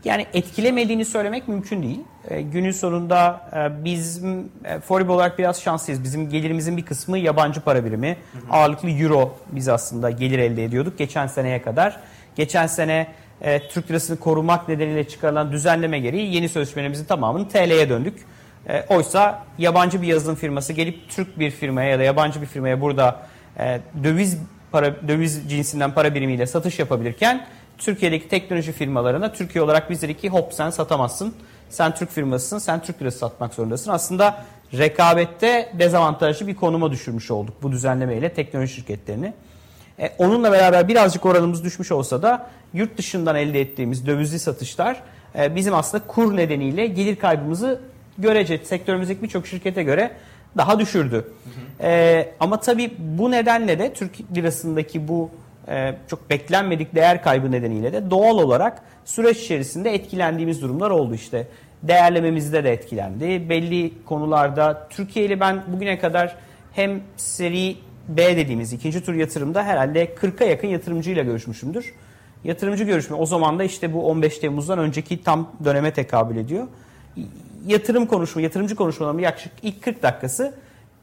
yani etkilemediğini söylemek mümkün değil. E, günün sonunda e, bizim e, Forib olarak biraz şanslıyız. Bizim gelirimizin bir kısmı yabancı para birimi. Hı hı. Ağırlıklı euro biz aslında gelir elde ediyorduk geçen seneye kadar. Geçen sene e, Türk lirasını korumak nedeniyle çıkarılan düzenleme gereği yeni sözleşmelerimizin tamamını TL'ye döndük. E, oysa yabancı bir yazılım firması gelip Türk bir firmaya ya da yabancı bir firmaya burada e, döviz para döviz cinsinden para birimiyle satış yapabilirken Türkiye'deki teknoloji firmalarına Türkiye olarak biz dedik ki hop sen satamazsın. Sen Türk firmasısın, sen Türk lirası satmak zorundasın. Aslında rekabette dezavantajlı bir konuma düşürmüş olduk bu düzenlemeyle teknoloji şirketlerini. E, onunla beraber birazcık oranımız düşmüş olsa da yurt dışından elde ettiğimiz dövizli satışlar e, bizim aslında kur nedeniyle gelir kaybımızı görece sektörümüzdeki birçok şirkete göre daha düşürdü. Hı hı. E, ama tabii bu nedenle de Türk lirasındaki bu e, çok beklenmedik değer kaybı nedeniyle de doğal olarak süreç içerisinde etkilendiğimiz durumlar oldu işte. Değerlememizde de etkilendi. Belli konularda Türkiye ile ben bugüne kadar hem seri B dediğimiz ikinci tur yatırımda herhalde 40'a yakın yatırımcıyla görüşmüşümdür. Yatırımcı görüşme o zaman da işte bu 15 Temmuz'dan önceki tam döneme tekabül ediyor. Yatırım konuşma, yatırımcı konuşmalarımın yaklaşık ilk 40 dakikası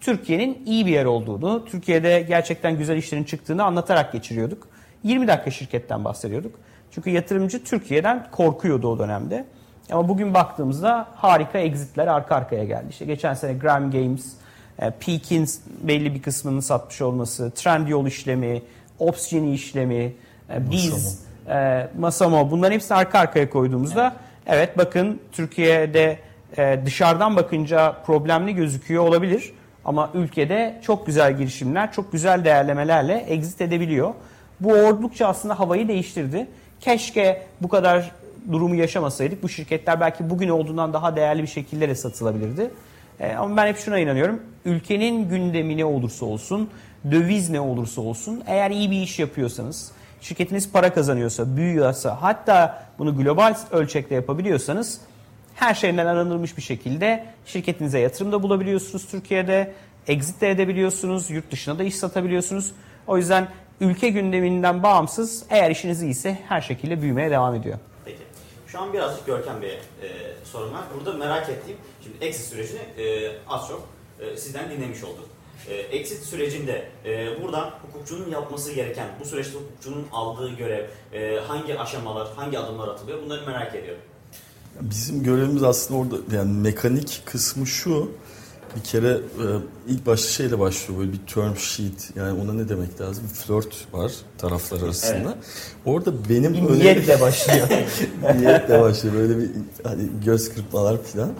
Türkiye'nin iyi bir yer olduğunu, Türkiye'de gerçekten güzel işlerin çıktığını anlatarak geçiriyorduk. 20 dakika şirketten bahsediyorduk. Çünkü yatırımcı Türkiye'den korkuyordu o dönemde. Ama bugün baktığımızda harika exitler arka arkaya geldi. İşte geçen sene Gram Games, Peak'in belli bir kısmını satmış olması, Trendyol işlemi, Opsgeni işlemi, e, biz, e, Masamo bunların hepsini arka arkaya koyduğumuzda evet, evet bakın Türkiye'de dışarıdan bakınca problemli gözüküyor olabilir. Ama ülkede çok güzel girişimler, çok güzel değerlemelerle exit edebiliyor. Bu oldukça aslında havayı değiştirdi. Keşke bu kadar durumu yaşamasaydık. Bu şirketler belki bugün olduğundan daha değerli bir şekilde de satılabilirdi. E, ama ben hep şuna inanıyorum. Ülkenin gündemi ne olursa olsun, döviz ne olursa olsun, eğer iyi bir iş yapıyorsanız, şirketiniz para kazanıyorsa, büyüyorsa, hatta bunu global ölçekte yapabiliyorsanız her şeyden aranılmış bir şekilde şirketinize yatırımda bulabiliyorsunuz Türkiye'de. Exit de edebiliyorsunuz. Yurt dışına da iş satabiliyorsunuz. O yüzden ülke gündeminden bağımsız eğer işiniz iyiyse her şekilde büyümeye devam ediyor. Şu an birazcık Görkem Bey'e e, sorun var. Burada merak ettiğim, şimdi exit sürecini e, az çok e, sizden dinlemiş olduk. E, exit sürecinde e, burada hukukçunun yapması gereken, bu süreçte hukukçunun aldığı görev, e, hangi aşamalar, hangi adımlar atılıyor bunları merak ediyorum. Bizim görevimiz aslında orada yani mekanik kısmı şu. Bir kere e, ilk başta şeyle başlıyor böyle bir term sheet yani ona ne demek lazım? Bir flört var taraflar arasında. Evet. Orada benim Bir öyle niyetle başlıyor. [LAUGHS] niyetle başlıyor böyle bir hani göz kırpmalar falan.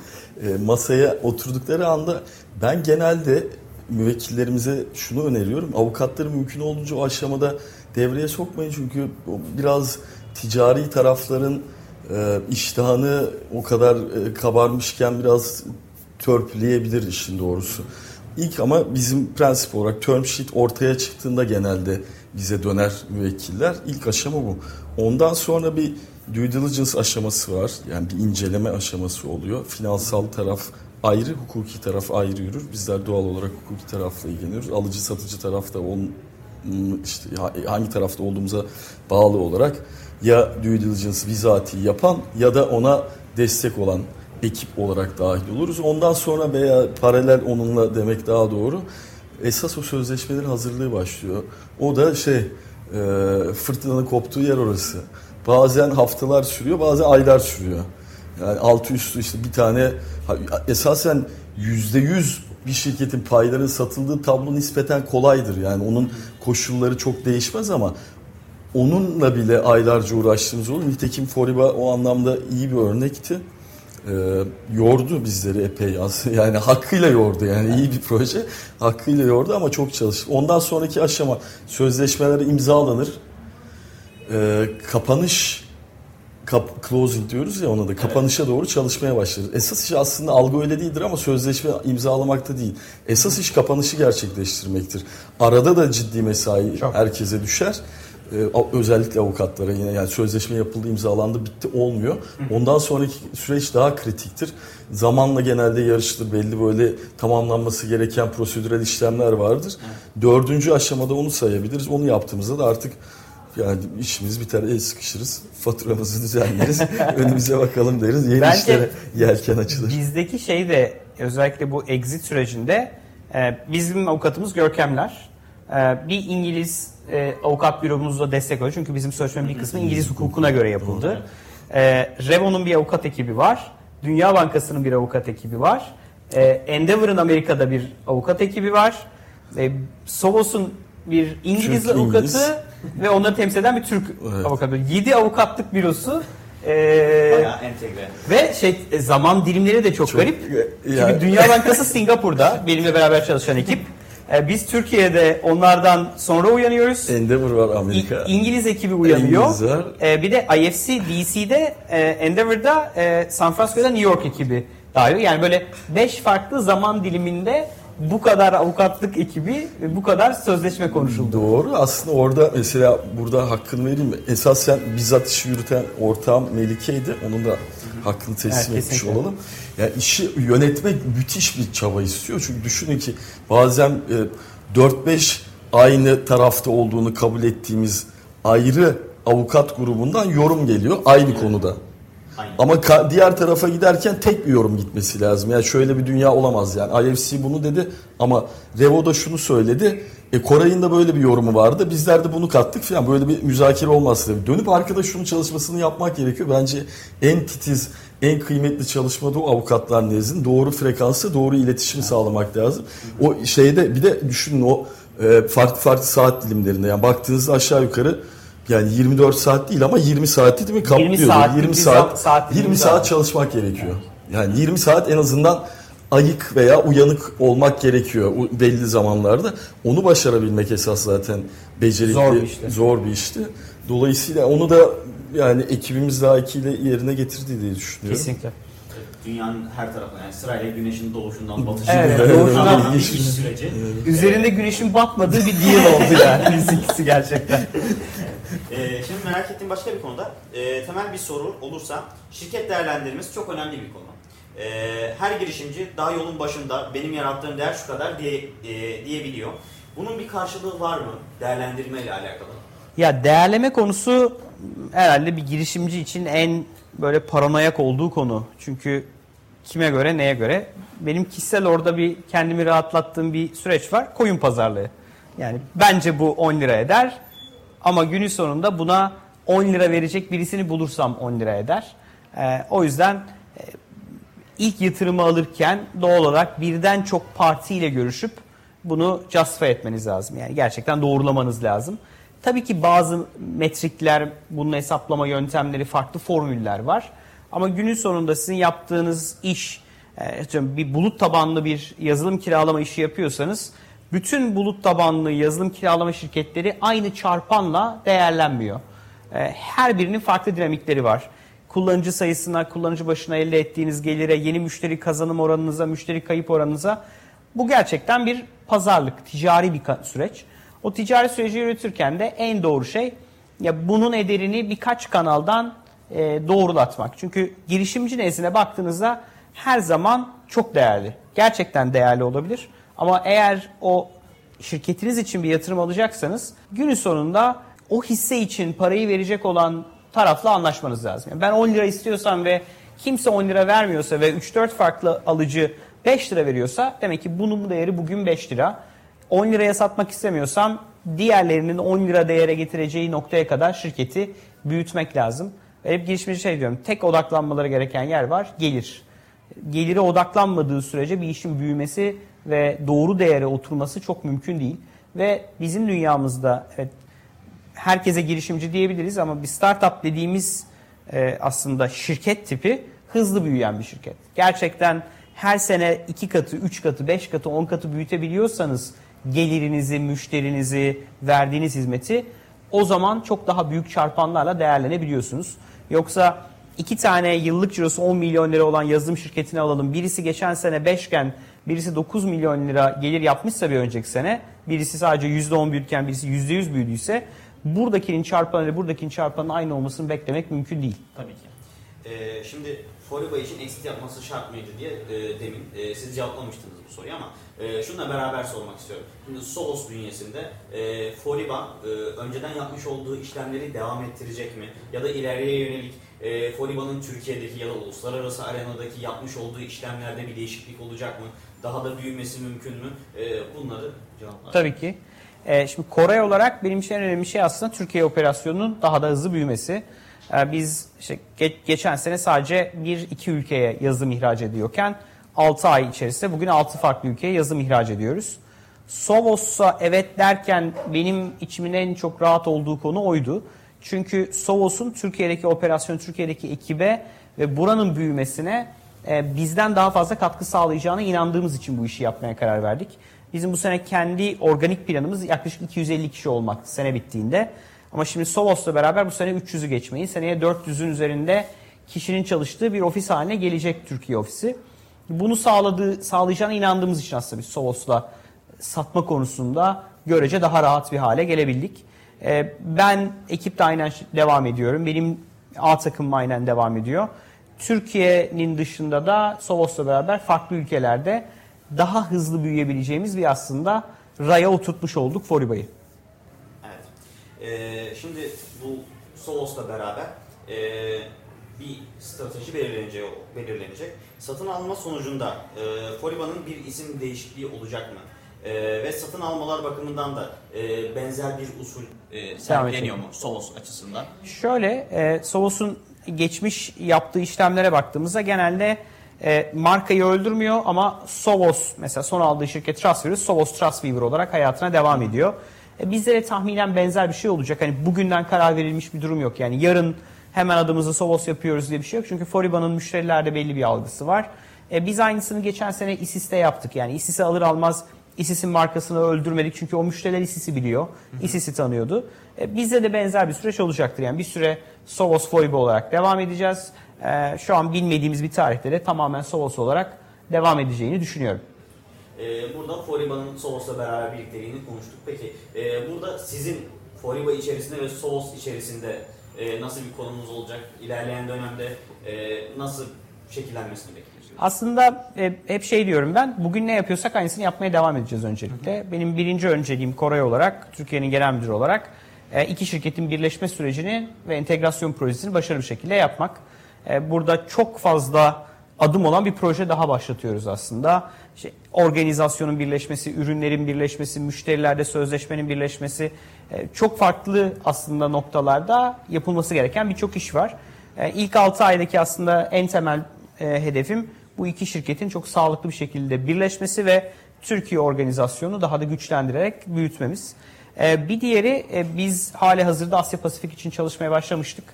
E, masaya oturdukları anda ben genelde müvekkillerimize şunu öneriyorum. Avukatları mümkün olduğunca o aşamada devreye sokmayın çünkü biraz ticari tarafların e, iştahını o kadar e, kabarmışken biraz törpüleyebilir işin doğrusu. İlk ama bizim prensip olarak term sheet ortaya çıktığında genelde bize döner müvekkiller. İlk aşama bu. Ondan sonra bir due diligence aşaması var. Yani bir inceleme aşaması oluyor. Finansal taraf ayrı, hukuki taraf ayrı yürür. Bizler doğal olarak hukuki tarafla ilgileniyoruz. Alıcı satıcı tarafta onun işte hangi tarafta olduğumuza bağlı olarak ya due diligence bizatihi yapan ya da ona destek olan ekip olarak dahil oluruz. Ondan sonra veya paralel onunla demek daha doğru. Esas o sözleşmelerin hazırlığı başlıyor. O da şey e, fırtınanın koptuğu yer orası. Bazen haftalar sürüyor, bazen aylar sürüyor. Yani altı üstü işte bir tane esasen yüzde yüz bir şirketin payların satıldığı tablo nispeten kolaydır. Yani onun koşulları çok değişmez ama onunla bile aylarca uğraştığımız olur. Nitekim Foriba o anlamda iyi bir örnekti. Ee, yordu bizleri epey az. [LAUGHS] Yani hakkıyla yordu yani iyi bir proje. Hakkıyla yordu ama çok çalıştık. Ondan sonraki aşama sözleşmeler imzalanır. Ee, kapanış kap, closing diyoruz ya ona da kapanışa doğru çalışmaya başlarız. Esas iş aslında algı öyle değildir ama sözleşme imzalamakta değil. Esas iş kapanışı gerçekleştirmektir. Arada da ciddi mesai Çok. herkese düşer. Ee, özellikle avukatlara yine yani sözleşme yapıldı, imzalandı, bitti olmuyor. Ondan sonraki süreç daha kritiktir. Zamanla genelde yarıştır. Belli böyle tamamlanması gereken prosedürel işlemler vardır. Dördüncü aşamada onu sayabiliriz. Onu yaptığımızda da artık yani işimiz biter, el sıkışırız, faturamızı düzenleriz, [LAUGHS] önümüze bakalım deriz, yeni Bence işlere yelken açılır. Bizdeki şey de özellikle bu exit sürecinde e, bizim avukatımız Görkemler. E, bir İngiliz e, avukat büromuzla destek oluyor. Çünkü bizim sözleşmenin bir kısmı İngiliz hukukuna göre yapıldı. E, Revo'nun bir avukat ekibi var. Dünya Bankası'nın bir avukat ekibi var. E, Endeavor'ın Amerika'da bir avukat ekibi var. E, Sovos'un bir İngiliz Türk, avukatı İngiliz. ve onları temsil eden bir Türk Evet. avukatı. 7 avukatlık bürosu. E, Bayağı entegre. ve şey e, zaman dilimleri de çok, Çok, garip. e, Çünkü yani- Dünya Bankası Singapur'da benimle beraber çalışan ekip. [LAUGHS] E, Biz Türkiye'de onlardan sonra uyanıyoruz. Endeavor var İ- Amerika. İngiliz ekibi uyanıyor. İngiliz var. E, bir de IFC DC'de e, Endeavor'da e, San Francisco'da New York ekibi dahil. Yani böyle 5 farklı zaman diliminde bu kadar avukatlık ekibi bu kadar sözleşme konuşuldu. Doğru. Aslında orada mesela burada hakkını vereyim mi? Esasen bizzat işi yürüten ortağım Melike'ydi. Onun da hakkını teslim Evet, etmiş olalım. Yani işi yönetmek müthiş bir çaba istiyor. Çünkü düşünün ki bazen e, 4-5 aynı tarafta olduğunu kabul ettiğimiz ayrı avukat grubundan yorum geliyor aynı konuda. Aynen. Ama diğer tarafa giderken tek bir yorum gitmesi lazım. Yani şöyle bir dünya olamaz yani. IFC bunu dedi ama Revo da şunu söyledi. E Koray'ın da böyle bir yorumu vardı. Bizler de bunu kattık falan. Böyle bir müzakere olmaz tabii. Dönüp arkada şunun çalışmasını yapmak gerekiyor. Bence en titiz, en kıymetli çalışma da o avukatlar nezdinde. Doğru frekansı, doğru iletişimi sağlamak lazım. O şeyde bir de düşünün o e, farklı farklı saat dilimlerinde. Yani baktığınızda aşağı yukarı yani 24 saat değil ama 20 saati değil mi? Kaplıyor. 20 saatlik 20 bir saat, saat 20 dilimi saat çalışmak gerekiyor. Yani 20 saat en azından ayık veya uyanık olmak gerekiyor belli zamanlarda. Onu başarabilmek esas zaten becerikli, Zor bir işti. zor bir işti. Dolayısıyla onu da yani ekibimiz layıkıyla yerine getirdi diye düşünüyorum. Kesinlikle. Dünyanın her tarafına yani sırayla güneşin doğuşundan batışına. Evet, kadar doğuşundan- iş süreci. Üzerinde güneşin batmadığı bir deal oldu yani bizimkisi gerçekten. Ee, şimdi merak ettiğim başka bir konuda e, temel bir soru olursa şirket değerlendirmesi çok önemli bir konu. E, her girişimci daha yolun başında benim yarattığım değer şu kadar diye e, diyebiliyor. Bunun bir karşılığı var mı değerlendirme ile alakalı? Ya değerleme konusu herhalde bir girişimci için en böyle paranoyak olduğu konu. Çünkü kime göre neye göre? Benim kişisel orada bir kendimi rahatlattığım bir süreç var. Koyun pazarlığı. Yani bence bu 10 lira eder ama günün sonunda buna 10 lira verecek birisini bulursam 10 lira eder. Ee, o yüzden e, ilk yatırımı alırken doğal olarak birden çok partiyle görüşüp bunu justify etmeniz lazım. Yani gerçekten doğrulamanız lazım. Tabii ki bazı metrikler, bunun hesaplama yöntemleri, farklı formüller var. Ama günün sonunda sizin yaptığınız iş, e, bir bulut tabanlı bir yazılım kiralama işi yapıyorsanız, bütün bulut tabanlı yazılım kiralama şirketleri aynı çarpanla değerlenmiyor. E, her birinin farklı dinamikleri var. Kullanıcı sayısına, kullanıcı başına elde ettiğiniz gelire, yeni müşteri kazanım oranınıza, müşteri kayıp oranınıza bu gerçekten bir pazarlık, ticari bir süreç. O ticari süreci yürütürken de en doğru şey ya bunun ederini birkaç kanaldan e, doğrulatmak. Çünkü girişimci nezdine baktığınızda her zaman çok değerli. Gerçekten değerli olabilir. Ama eğer o şirketiniz için bir yatırım alacaksanız günün sonunda o hisse için parayı verecek olan tarafla anlaşmanız lazım. Yani ben 10 lira istiyorsam ve kimse 10 lira vermiyorsa ve 3-4 farklı alıcı 5 lira veriyorsa demek ki bunun değeri bugün 5 lira. 10 liraya satmak istemiyorsam diğerlerinin 10 lira değere getireceği noktaya kadar şirketi büyütmek lazım. Hep girişimci şey diyorum tek odaklanmaları gereken yer var gelir. Gelire odaklanmadığı sürece bir işin büyümesi ve doğru değere oturması çok mümkün değil. Ve bizim dünyamızda evet, herkese girişimci diyebiliriz ama bir startup dediğimiz e, aslında şirket tipi hızlı büyüyen bir şirket. Gerçekten her sene iki katı, üç katı, beş katı, on katı büyütebiliyorsanız gelirinizi, müşterinizi, verdiğiniz hizmeti o zaman çok daha büyük çarpanlarla değerlenebiliyorsunuz. Yoksa iki tane yıllık cirosu 10 milyon lira olan yazılım şirketini alalım. Birisi geçen sene 5 iken birisi 9 milyon lira gelir yapmışsa bir önceki sene birisi sadece %10 büyürken birisi %100 büyüdüyse buradakinin çarpanı buradakinin çarpanının aynı olmasını beklemek mümkün değil. Tabii ki. Ee, şimdi Foriba için exit yapması şart mıydı diye e, demin e, siz cevaplamıştınız bu soruyu ama e, şununla beraber sormak istiyorum. Şimdi Solos bünyesinde e, Foriba e, önceden yapmış olduğu işlemleri devam ettirecek mi? Ya da ileriye yönelik e, Foriba'nın Türkiye'deki ya da uluslararası arenadaki yapmış olduğu işlemlerde bir değişiklik olacak mı? Daha da büyümesi mümkün mü? E, bunları cevaplar. Tabii ki. E, şimdi Kore olarak benim için en önemli şey aslında Türkiye operasyonunun daha da hızlı büyümesi. E, biz işte ge- geçen sene sadece bir iki ülkeye yazım ihraç ediyorken 6 ay içerisinde bugün 6 farklı ülkeye yazım ihraç ediyoruz. Sovos'a evet derken benim içimin en çok rahat olduğu konu oydu. Çünkü Sovos'un Türkiye'deki operasyon, Türkiye'deki ekibe ve buranın büyümesine e, bizden daha fazla katkı sağlayacağına inandığımız için bu işi yapmaya karar verdik. Bizim bu sene kendi organik planımız yaklaşık 250 kişi olmak sene bittiğinde. Ama şimdi Sovos'la beraber bu sene 300'ü geçmeyi, seneye 400'ün üzerinde kişinin çalıştığı bir ofis haline gelecek Türkiye ofisi. Bunu sağladığı, sağlayacağına inandığımız için aslında biz Sovos'la satma konusunda görece daha rahat bir hale gelebildik. Ee, ben ekipte aynen devam ediyorum. Benim A takımım aynen devam ediyor. Türkiye'nin dışında da Sovos'la beraber farklı ülkelerde daha hızlı büyüyebileceğimiz bir aslında raya oturtmuş olduk Foriba'yı. Evet. Ee, şimdi bu Solos'la beraber e, bir strateji belirlenecek, belirlenecek. Satın alma sonucunda e, Foriba'nın bir isim değişikliği olacak mı? E, ve satın almalar bakımından da e, benzer bir usul e, sergileniyor mu Solos açısından? Şöyle, e, Sovos'un geçmiş yaptığı işlemlere baktığımızda genelde e, markayı öldürmüyor ama Sovos mesela son aldığı şirket Trustweaver, Sovos Trustweaver olarak hayatına devam ediyor. E, bizde de tahminen benzer bir şey olacak. Hani bugünden karar verilmiş bir durum yok. Yani yarın hemen adımızı Sovos yapıyoruz diye bir şey yok. Çünkü Foriba'nın müşterilerde belli bir algısı var. E, biz aynısını geçen sene ISIS'te yaptık. Yani ISIS'i alır almaz ISIS'in markasını öldürmedik çünkü o müşteriler ISIS'i biliyor. ISIS'i tanıyordu. E, bizde de benzer bir süreç olacaktır. Yani bir süre Sovos Foriba olarak devam edeceğiz. E, şu an bilmediğimiz bir tarihte de tamamen Sovos olarak devam edeceğini düşünüyorum. Ee, burada Foriba'nın Sovos'la beraber birlikteliğini konuştuk. Peki e, burada sizin Foriba içerisinde ve Sovos içerisinde e, nasıl bir konumuz olacak? İlerleyen dönemde e, nasıl şekillenmesini bekliyorsunuz? Aslında e, hep şey diyorum ben, bugün ne yapıyorsak aynısını yapmaya devam edeceğiz öncelikle. Benim birinci önceliğim Koray olarak, Türkiye'nin genel müdürü olarak e, iki şirketin birleşme sürecini ve entegrasyon projesini başarılı bir şekilde yapmak. E, burada çok fazla adım olan bir proje daha başlatıyoruz aslında. İşte organizasyonun birleşmesi, ürünlerin birleşmesi, müşterilerde sözleşmenin birleşmesi e, çok farklı aslında noktalarda yapılması gereken birçok iş var. E, İlk 6 aydaki aslında en temel e, hedefim bu iki şirketin çok sağlıklı bir şekilde birleşmesi ve Türkiye organizasyonu daha da güçlendirerek büyütmemiz. E, bir diğeri e, biz hali hazırda Asya Pasifik için çalışmaya başlamıştık.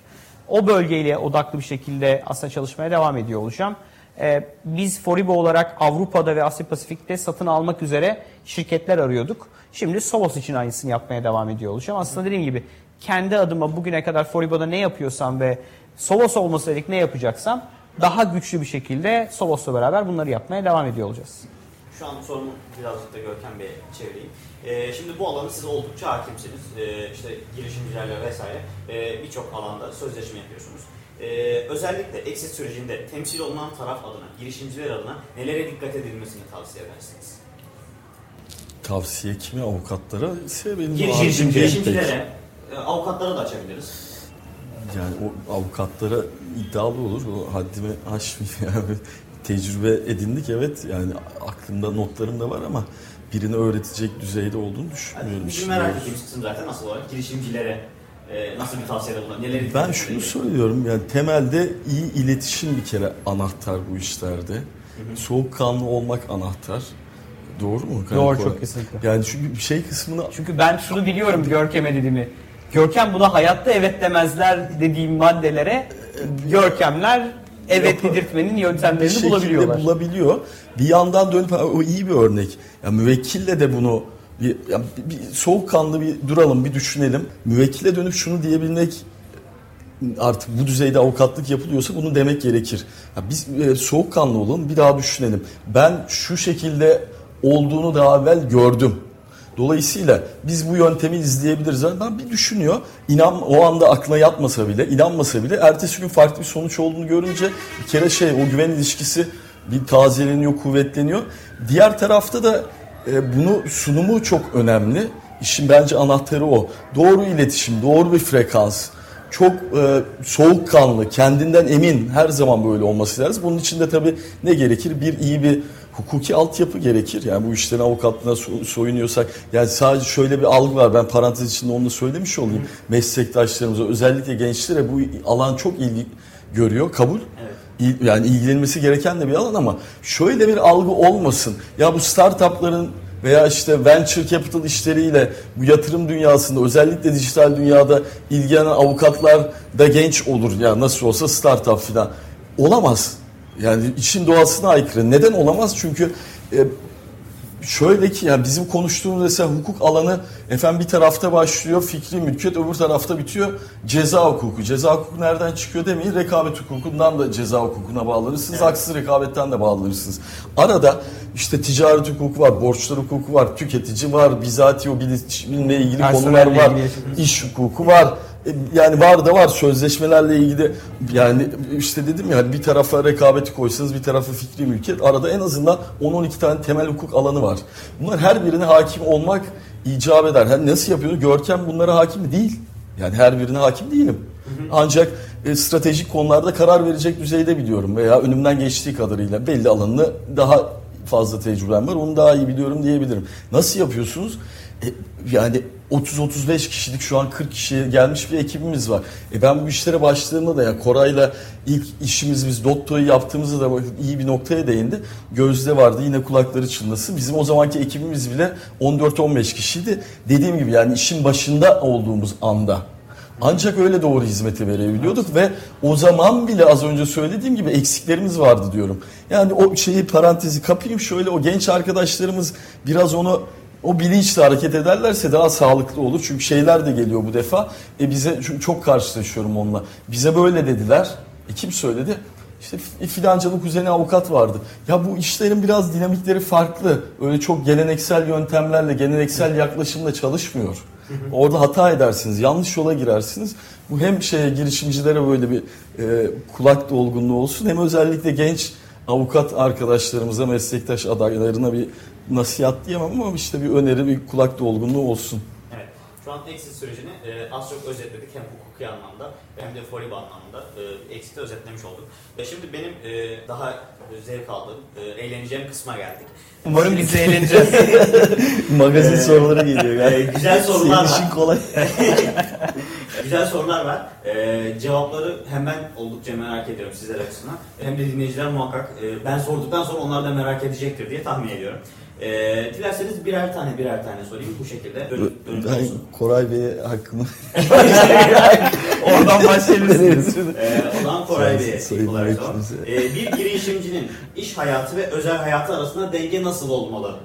O bölgeyle odaklı bir şekilde aslında çalışmaya devam ediyor olacağım. E, biz Foribo olarak Avrupa'da ve Asya Pasifik'te satın almak üzere şirketler arıyorduk. Şimdi Sovos için aynısını yapmaya devam ediyor olacağım. Aslında dediğim gibi kendi adıma bugüne kadar Foribo'da ne yapıyorsam ve Sovos olması dedik ne yapacaksam daha güçlü bir şekilde Sovos'la beraber bunları yapmaya devam ediyor olacağız. Şu an sorumu birazcık da Görkem Bey'e çevireyim. Ee, şimdi bu alanda siz oldukça hakimsiniz. Ee, işte girişimcilerle vesaire e, birçok alanda sözleşme yapıyorsunuz. Ee, özellikle exit sürecinde temsil olunan taraf adına, girişimciler adına nelere dikkat edilmesini tavsiye edersiniz? Tavsiye kime? Avukatlara ise benim değil pek. girişimcilere, e, avukatlara da açabiliriz. Yani o avukatlara iddialı olur. O haddimi aşmayayım [LAUGHS] yani. Tecrübe edindik evet. Yani aklımda notlarım da var ama birini öğretecek düzeyde olduğunu düşünmüyorum. Yani bizim işin merak ettiğimiz kısım zaten nasıl olarak girişimcilere e, nasıl bir tavsiyede bulunur? Neleri dikkat Ben şunu söylüyorum yani temelde iyi iletişim bir kere anahtar bu işlerde. Soğukkanlı olmak anahtar. Doğru mu? Doğru çok kesinlikle. Yani çünkü bir şey kısmını Çünkü ben şunu biliyorum Görkem'e dediğimi. Görkem buna hayatta evet demezler dediğim maddelere Görkemler evet dedirtmenin bir yöntemlerini şekilde bulabiliyorlar. bulabiliyor. Bir yandan dönüp o iyi bir örnek. Ya müvekkille de bunu bir, ya bir, bir soğukkanlı bir duralım, bir düşünelim. Müvekkile dönüp şunu diyebilmek artık bu düzeyde avukatlık yapılıyorsa bunu demek gerekir. Ya biz e, soğukkanlı olalım, bir daha düşünelim. Ben şu şekilde olduğunu daha evvel gördüm. Dolayısıyla biz bu yöntemi izleyebiliriz. Yani Ben bir düşünüyor. İnan o anda aklına yatmasa bile, inanmasa bile ertesi gün farklı bir sonuç olduğunu görünce bir kere şey o güven ilişkisi bir tazeleniyor, kuvvetleniyor. Diğer tarafta da e, bunu sunumu çok önemli. İşin bence anahtarı o. Doğru iletişim, doğru bir frekans. Çok e, soğukkanlı, kendinden emin her zaman böyle olması lazım. Bunun için de tabii ne gerekir? Bir iyi bir hukuki altyapı gerekir. Yani bu işlerin avukatlığına so- soyunuyorsak yani sadece şöyle bir algı var. Ben parantez içinde onu söylemiş olayım. Meslektaşlarımıza özellikle gençlere bu alan çok ilgi görüyor. Kabul. Evet. Yani ilgilenmesi gereken de bir alan ama şöyle bir algı olmasın. Ya bu startupların veya işte venture capital işleriyle bu yatırım dünyasında özellikle dijital dünyada ilgilenen avukatlar da genç olur. Ya nasıl olsa startup filan. Olamaz. Yani işin doğasına aykırı. Neden olamaz? Çünkü e, şöyle ki ya bizim konuştuğumuz mesela hukuk alanı efendim bir tarafta başlıyor fikri mülkiyet öbür tarafta bitiyor ceza hukuku. Ceza hukuku nereden çıkıyor demeyin rekabet hukukundan da ceza hukukuna bağlanırsınız. Haksız rekabetten de bağlanırsınız. Arada işte ticaret hukuku var, borçlar hukuku var, tüketici var, bizatihi o bilinçle ilgili Personelle konular var, ilgili iş hukuku var. E, Yani var da var sözleşmelerle ilgili yani işte dedim ya bir tarafa rekabeti koysanız bir tarafa fikri mülkiyet arada en azından 10-12 tane temel hukuk alanı var. Bunlar her birine hakim olmak icap eder. Hani nasıl yapıyor? Görkem bunlara hakim değil. Yani her birine hakim değilim. Ancak e, stratejik konularda karar verecek düzeyde biliyorum veya önümden geçtiği kadarıyla belli alanını daha fazla tecrübem var. Onu daha iyi biliyorum diyebilirim. Nasıl yapıyorsunuz? E, yani 30-35 kişilik şu an 40 kişiye gelmiş bir ekibimiz var. E ben bu işlere başladığımda da ya Koray'la ilk işimiz biz Dotto'yu yaptığımızda da iyi bir noktaya değindi. Gözde vardı yine kulakları çınlasın. Bizim o zamanki ekibimiz bile 14-15 kişiydi. Dediğim gibi yani işin başında olduğumuz anda. Ancak öyle doğru hizmeti verebiliyorduk ve o zaman bile az önce söylediğim gibi eksiklerimiz vardı diyorum. Yani o şeyi parantezi kapayım şöyle o genç arkadaşlarımız biraz onu o bilinçle hareket ederlerse daha sağlıklı olur. Çünkü şeyler de geliyor bu defa. E bize çok karşılaşıyorum onunla. Bize böyle dediler. E kim söyledi? İşte f- filancanın kuzeni avukat vardı. Ya bu işlerin biraz dinamikleri farklı. Öyle çok geleneksel yöntemlerle, geleneksel yaklaşımla çalışmıyor. Orada hata edersiniz, yanlış yola girersiniz. Bu hem şeye girişimcilere böyle bir e, kulak dolgunluğu olsun hem özellikle genç avukat arkadaşlarımıza, meslektaş adaylarına bir nasihat diyemem ama işte bir öneri, bir kulak dolgunluğu olsun. Evet. Şu an exit sürecini e, az çok özetledik hem hukuki anlamda hem de Foriba anlamında e, exit'i özetlemiş olduk. E, şimdi benim e, daha zevk aldığım, e, eğleneceğim kısma geldik. Umarım biz de eğleneceğiz. [LAUGHS] Magazin Ee, soruları geliyor e, [LAUGHS] [LAUGHS] güzel sorular var. kolay. güzel sorular var. Ee, cevapları hem ben oldukça merak ediyorum sizler açısından. Hem de dinleyiciler muhakkak e, ben sorduktan sonra onlar da merak edecektir diye tahmin ediyorum. Ee, dilerseniz birer tane birer tane sorayım bu şekilde. Dönüp, dönüp Ben olsun. Koray Bey'e hakkımı [LAUGHS] Oradan başlayabilirsiniz. Ee, o zaman Koray Bey'e olarak dinleyicimize. Ee, bir girişimcinin iş hayatı ve özel hayatı arasında denge nasıl olmalı?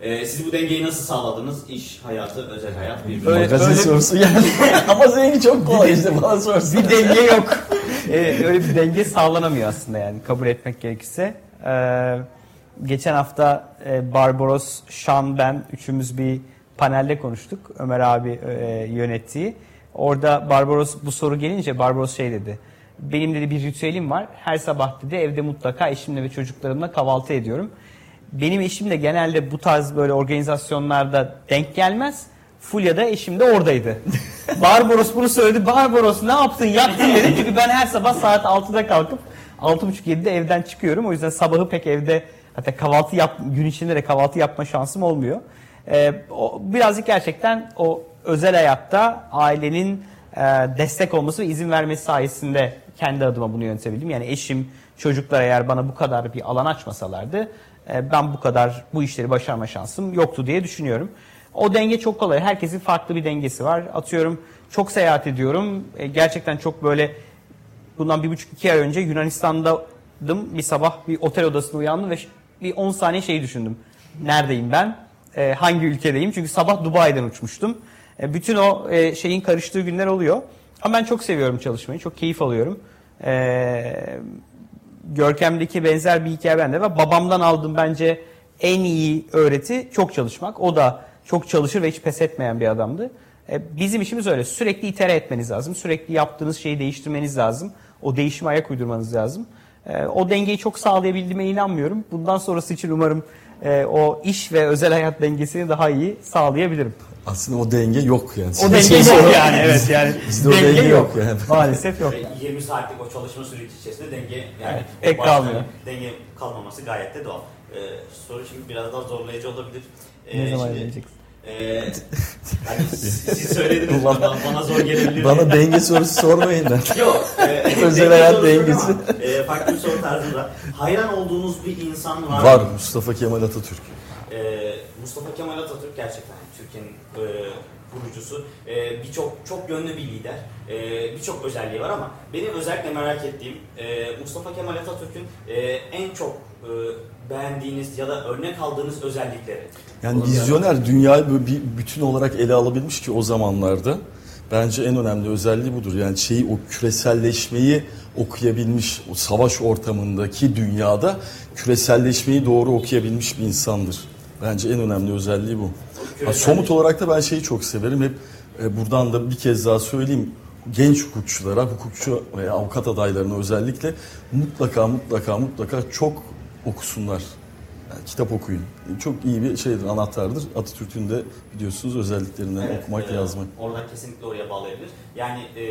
Ee, siz bu dengeyi nasıl sağladınız? İş hayatı, özel hayat, bir Öyle- magazin öyle- sorusu geldi. [LAUGHS] Ama seninki çok kolay işte bana sorsun. bir denge yok. [LAUGHS] Ee, öyle bir denge sağlanamıyor aslında yani kabul etmek gerekirse. Ee, geçen hafta e, Barbaros, Şan, ben üçümüz bir panelde konuştuk. Ömer abi e, yönettiği. Orada Barbaros bu soru gelince Barbaros şey dedi. Benim dedi bir ritüelim var. Her sabah dedi evde mutlaka eşimle ve çocuklarımla kahvaltı ediyorum. Benim eşim de genelde bu tarz böyle organizasyonlarda denk gelmez. Fulya da eşim de oradaydı. [LAUGHS] Barbaros bunu söyledi. Barbaros ne yaptın yaktın dedi. Çünkü ben her sabah saat 6'da kalkıp 6.30-7'de evden çıkıyorum. O yüzden sabahı pek evde hatta kahvaltı yap gün içinde de kahvaltı yapma şansım olmuyor. Ee, o, birazcık gerçekten o özel hayatta ailenin e, destek olması ve izin vermesi sayesinde kendi adıma bunu yönetebildim. Yani eşim, çocuklar eğer bana bu kadar bir alan açmasalardı e, ben bu kadar bu işleri başarma şansım yoktu diye düşünüyorum. O denge çok kolay. Herkesin farklı bir dengesi var. Atıyorum çok seyahat ediyorum. E, gerçekten çok böyle bundan bir buçuk iki ay önce Yunanistan'daydım. Bir sabah bir otel odasında uyandım ve bir 10 saniye şeyi düşündüm. Neredeyim ben? E, hangi ülkedeyim? Çünkü sabah Dubai'den uçmuştum. E, bütün o e, şeyin karıştığı günler oluyor. Ama ben çok seviyorum çalışmayı. Çok keyif alıyorum. E, Görkem'deki benzer bir hikaye bende var. Babamdan aldığım bence en iyi öğreti çok çalışmak. O da çok çalışır ve hiç pes etmeyen bir adamdı. E, Bizim işimiz öyle. Sürekli itere etmeniz lazım. Sürekli yaptığınız şeyi değiştirmeniz lazım. O değişime ayak uydurmanız lazım. E, O dengeyi çok sağlayabildiğime inanmıyorum. Bundan sonrası için umarım e, o iş ve özel hayat dengesini daha iyi sağlayabilirim. Aslında o denge yok yani. O denge yok yani evet yani. Bizde o denge yok yani. Maalesef yok. Ve 20 saatlik o çalışma süreci içerisinde denge yani Evet, pek kalmıyor. Denge kalmaması gayet de doğal. Ee, soru şimdi biraz daha zorlayıcı olabilir. Ee, Ne zaman şimdi, geleceksin? e, hani siz, söylediniz bana, bana zor gelebilir. Bana denge sorusu sormayın lan. [LAUGHS] Yok. E, Özel hayat dengesi. ama, E, farklı bir soru tarzında. Hayran olduğunuz bir insan var. Var mı? Mustafa Kemal Atatürk. Ee, Mustafa Kemal Atatürk gerçekten Türkiye'nin e, kurucusu. E, birçok çok yönlü bir lider. E, birçok özelliği var ama benim özellikle merak ettiğim e, Mustafa Kemal Atatürk'ün e, en çok e, beğendiğiniz ya da örnek aldığınız özellikleri. Yani vizyoner dünyayı böyle bir bütün olarak ele alabilmiş ki o zamanlarda. Bence en önemli özelliği budur. Yani şeyi o küreselleşmeyi okuyabilmiş, o savaş ortamındaki dünyada küreselleşmeyi doğru okuyabilmiş bir insandır. Bence en önemli özelliği bu. Ha, somut olarak da ben şeyi çok severim. Hep e, buradan da bir kez daha söyleyeyim. Genç hukukçulara, hukukçu veya avukat adaylarına özellikle mutlaka mutlaka mutlaka çok okusunlar. Yani kitap okuyun. Çok iyi bir şeydir, anahtardır. Atatürk'ün de biliyorsunuz özelliklerinden Evet, okumak, e, yazmak. Orada kesinlikle oraya bağlayabilir. Yani e,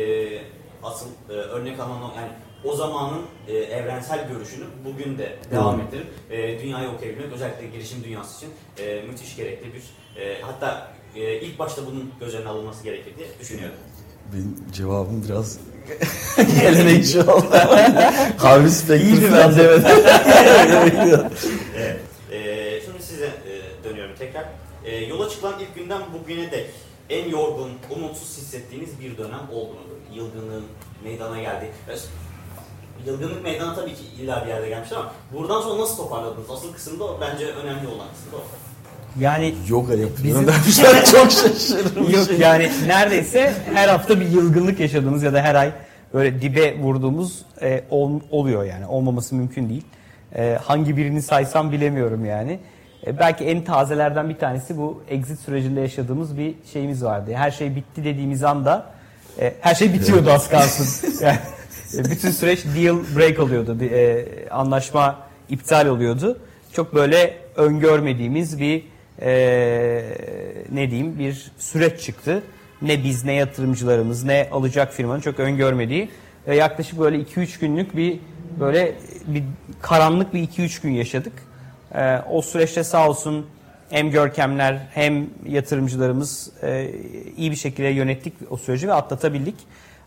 asıl e, örnek alan o yani o zamanın e, evrensel görüşünü bugün de devam Doğru. ettirip e, dünyayı okuyabilmek özellikle girişim dünyası için e, müthiş gerekli bir e, hatta e, ilk başta bunun göz önüne alınması gerekir diye düşünüyorum. Benim cevabım biraz [LAUGHS] gelenekçi oldu. Specter İyiydi falan demeden. [LAUGHS] Evet. E, şimdi size e, dönüyorum tekrar. E, yola çıkılan ilk günden bugüne dek en yorgun, umutsuz hissettiğiniz bir dönem oldu mu? Yılgınlığın meydana geldi. Yılgınlık meydana tabii ki illa bir yerde gelmiştir ama buradan sonra nasıl toparladınız? Asıl kısımda bence önemli olan kısım da o. Yani Yoga yapıyorum Bizim-. [LAUGHS] Çok şaşırdım. Yok yani neredeyse her hafta bir yılgınlık yaşadığımız ya da her ay böyle dibe vurduğumuz e, ol- oluyor yani. Olmaması mümkün değil. E, hangi birini saysam bilemiyorum yani. E, belki en tazelerden bir tanesi bu exit sürecinde yaşadığımız bir şeyimiz vardı. Her şey bitti dediğimiz anda e, her şey bitiyordu az kalsın. [LAUGHS] Yani, e, bütün süreç deal break oluyordu. E, anlaşma iptal oluyordu. Çok böyle öngörmediğimiz bir ne diyeyim bir süreç çıktı. Ne biz ne yatırımcılarımız ne alacak firmanın çok öngörmediği ve yaklaşık böyle 2-3 günlük bir böyle bir karanlık bir 2-3 gün yaşadık. E, o süreçte sağ olsun hem Görkemler hem yatırımcılarımız e, iyi bir şekilde yönettik o süreci ve atlatabildik.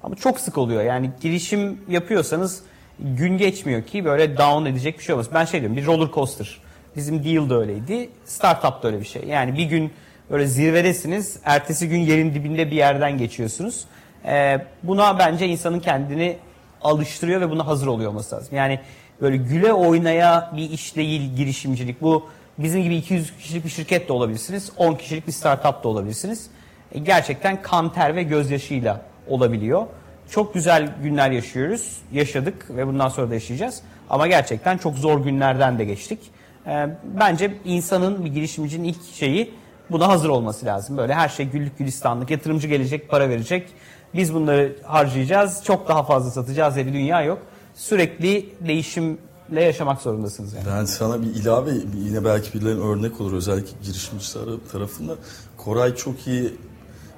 Ama çok sık oluyor. Yani girişim yapıyorsanız gün geçmiyor ki böyle down edecek bir şey olmaz. Ben şey diyorum bir roller coaster. Bizim deal da öyleydi. Startup da öyle bir şey. Yani bir gün böyle zirvedesiniz. Ertesi gün yerin dibinde bir yerden geçiyorsunuz. Ee, buna bence insanın kendini alıştırıyor ve buna hazır oluyor olması lazım. Yani böyle güle oynaya bir iş değil girişimcilik. Bu bizim gibi 200 kişilik bir şirket de olabilirsiniz. 10 kişilik bir startup da olabilirsiniz. E, gerçekten kan, ter ve gözyaşıyla olabiliyor. Çok güzel günler yaşıyoruz. Yaşadık ve bundan sonra da yaşayacağız. Ama gerçekten çok zor günlerden de geçtik. Ee, bence insanın bir girişimcinin ilk şeyi buna hazır olması lazım. Böyle her şey güllük gülistanlık. Yatırımcı gelecek, para verecek. Biz bunları harcayacağız. Çok daha fazla satacağız diye bir dünya yok. Sürekli değişimle yaşamak zorundasınız yani. Ben sana bir ilave, yine belki birilerine örnek olur özellikle girişimciler tarafında. Koray çok iyi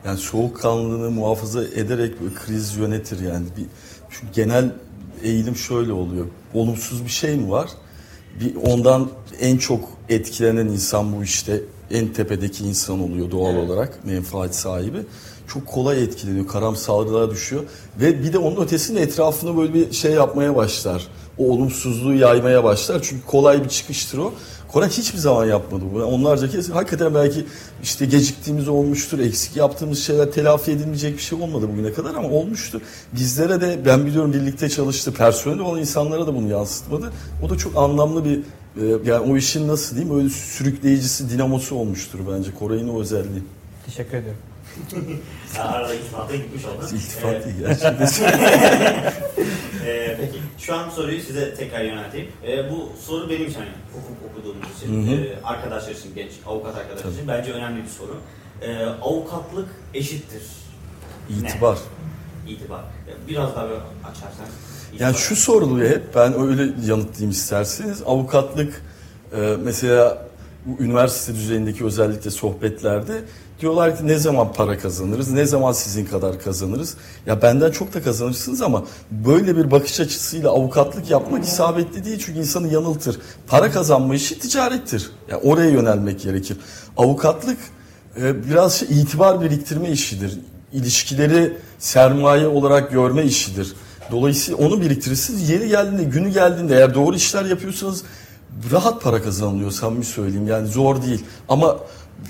yani soğukkanlılığını muhafaza ederek bir kriz yönetir yani. Bir, çünkü genel eğilim şöyle oluyor. Olumsuz bir şey mi var? Bir ondan en çok etkilenen insan bu işte en tepedeki insan oluyor doğal Evet. olarak menfaat sahibi. Çok kolay etkileniyor, karamsarlığa düşüyor ve bir de onun ötesinde etrafına böyle bir şey yapmaya başlar. O olumsuzluğu yaymaya başlar çünkü kolay bir çıkıştır o. Koray hiçbir zaman yapmadı bunu. Onlarca kez hakikaten belki işte geciktiğimiz olmuştur, eksik yaptığımız şeyler telafi edilmeyecek bir şey olmadı bugüne kadar ama olmuştu. Bizlere de ben biliyorum birlikte çalıştı, personel olan insanlara da bunu yansıtmadı. O da çok anlamlı bir yani o işin nasıl diyeyim öyle sürükleyicisi, dinamosu olmuştur bence Koray'ın o özelliği. Teşekkür ederim. [LAUGHS] Ha, arada iltifata gitmiş oldun. İltifat Ee, değil gerçekten. [LAUGHS] Ee, peki şu an soruyu size tekrar yönelteyim. Ee, bu soru benim için hani hukuk okuduğumuz için, e, arkadaşlar için, genç avukat arkadaşlar için bence önemli bir soru. Ee, avukatlık eşittir. İtibar. İtibar. Ya Biraz daha böyle açarsan. Yani şu soruluyor hep ben öyle yanıtlayayım isterseniz. Avukatlık e, mesela bu üniversite düzeyindeki özellikle sohbetlerde diyorlar ki ne zaman para kazanırız, ne zaman sizin kadar kazanırız. Ya benden çok da kazanırsınız ama böyle bir bakış açısıyla avukatlık yapmak isabetli değil çünkü insanı yanıltır. Para kazanma işi ticarettir. Yani oraya yönelmek gerekir. Avukatlık e, biraz şey, itibar biriktirme işidir. İlişkileri sermaye olarak görme işidir. Dolayısıyla onu biriktirirsiniz. Yeri geldiğinde, günü geldiğinde eğer doğru işler yapıyorsanız rahat para kazanılıyor samimi söyleyeyim. Yani zor değil. Ama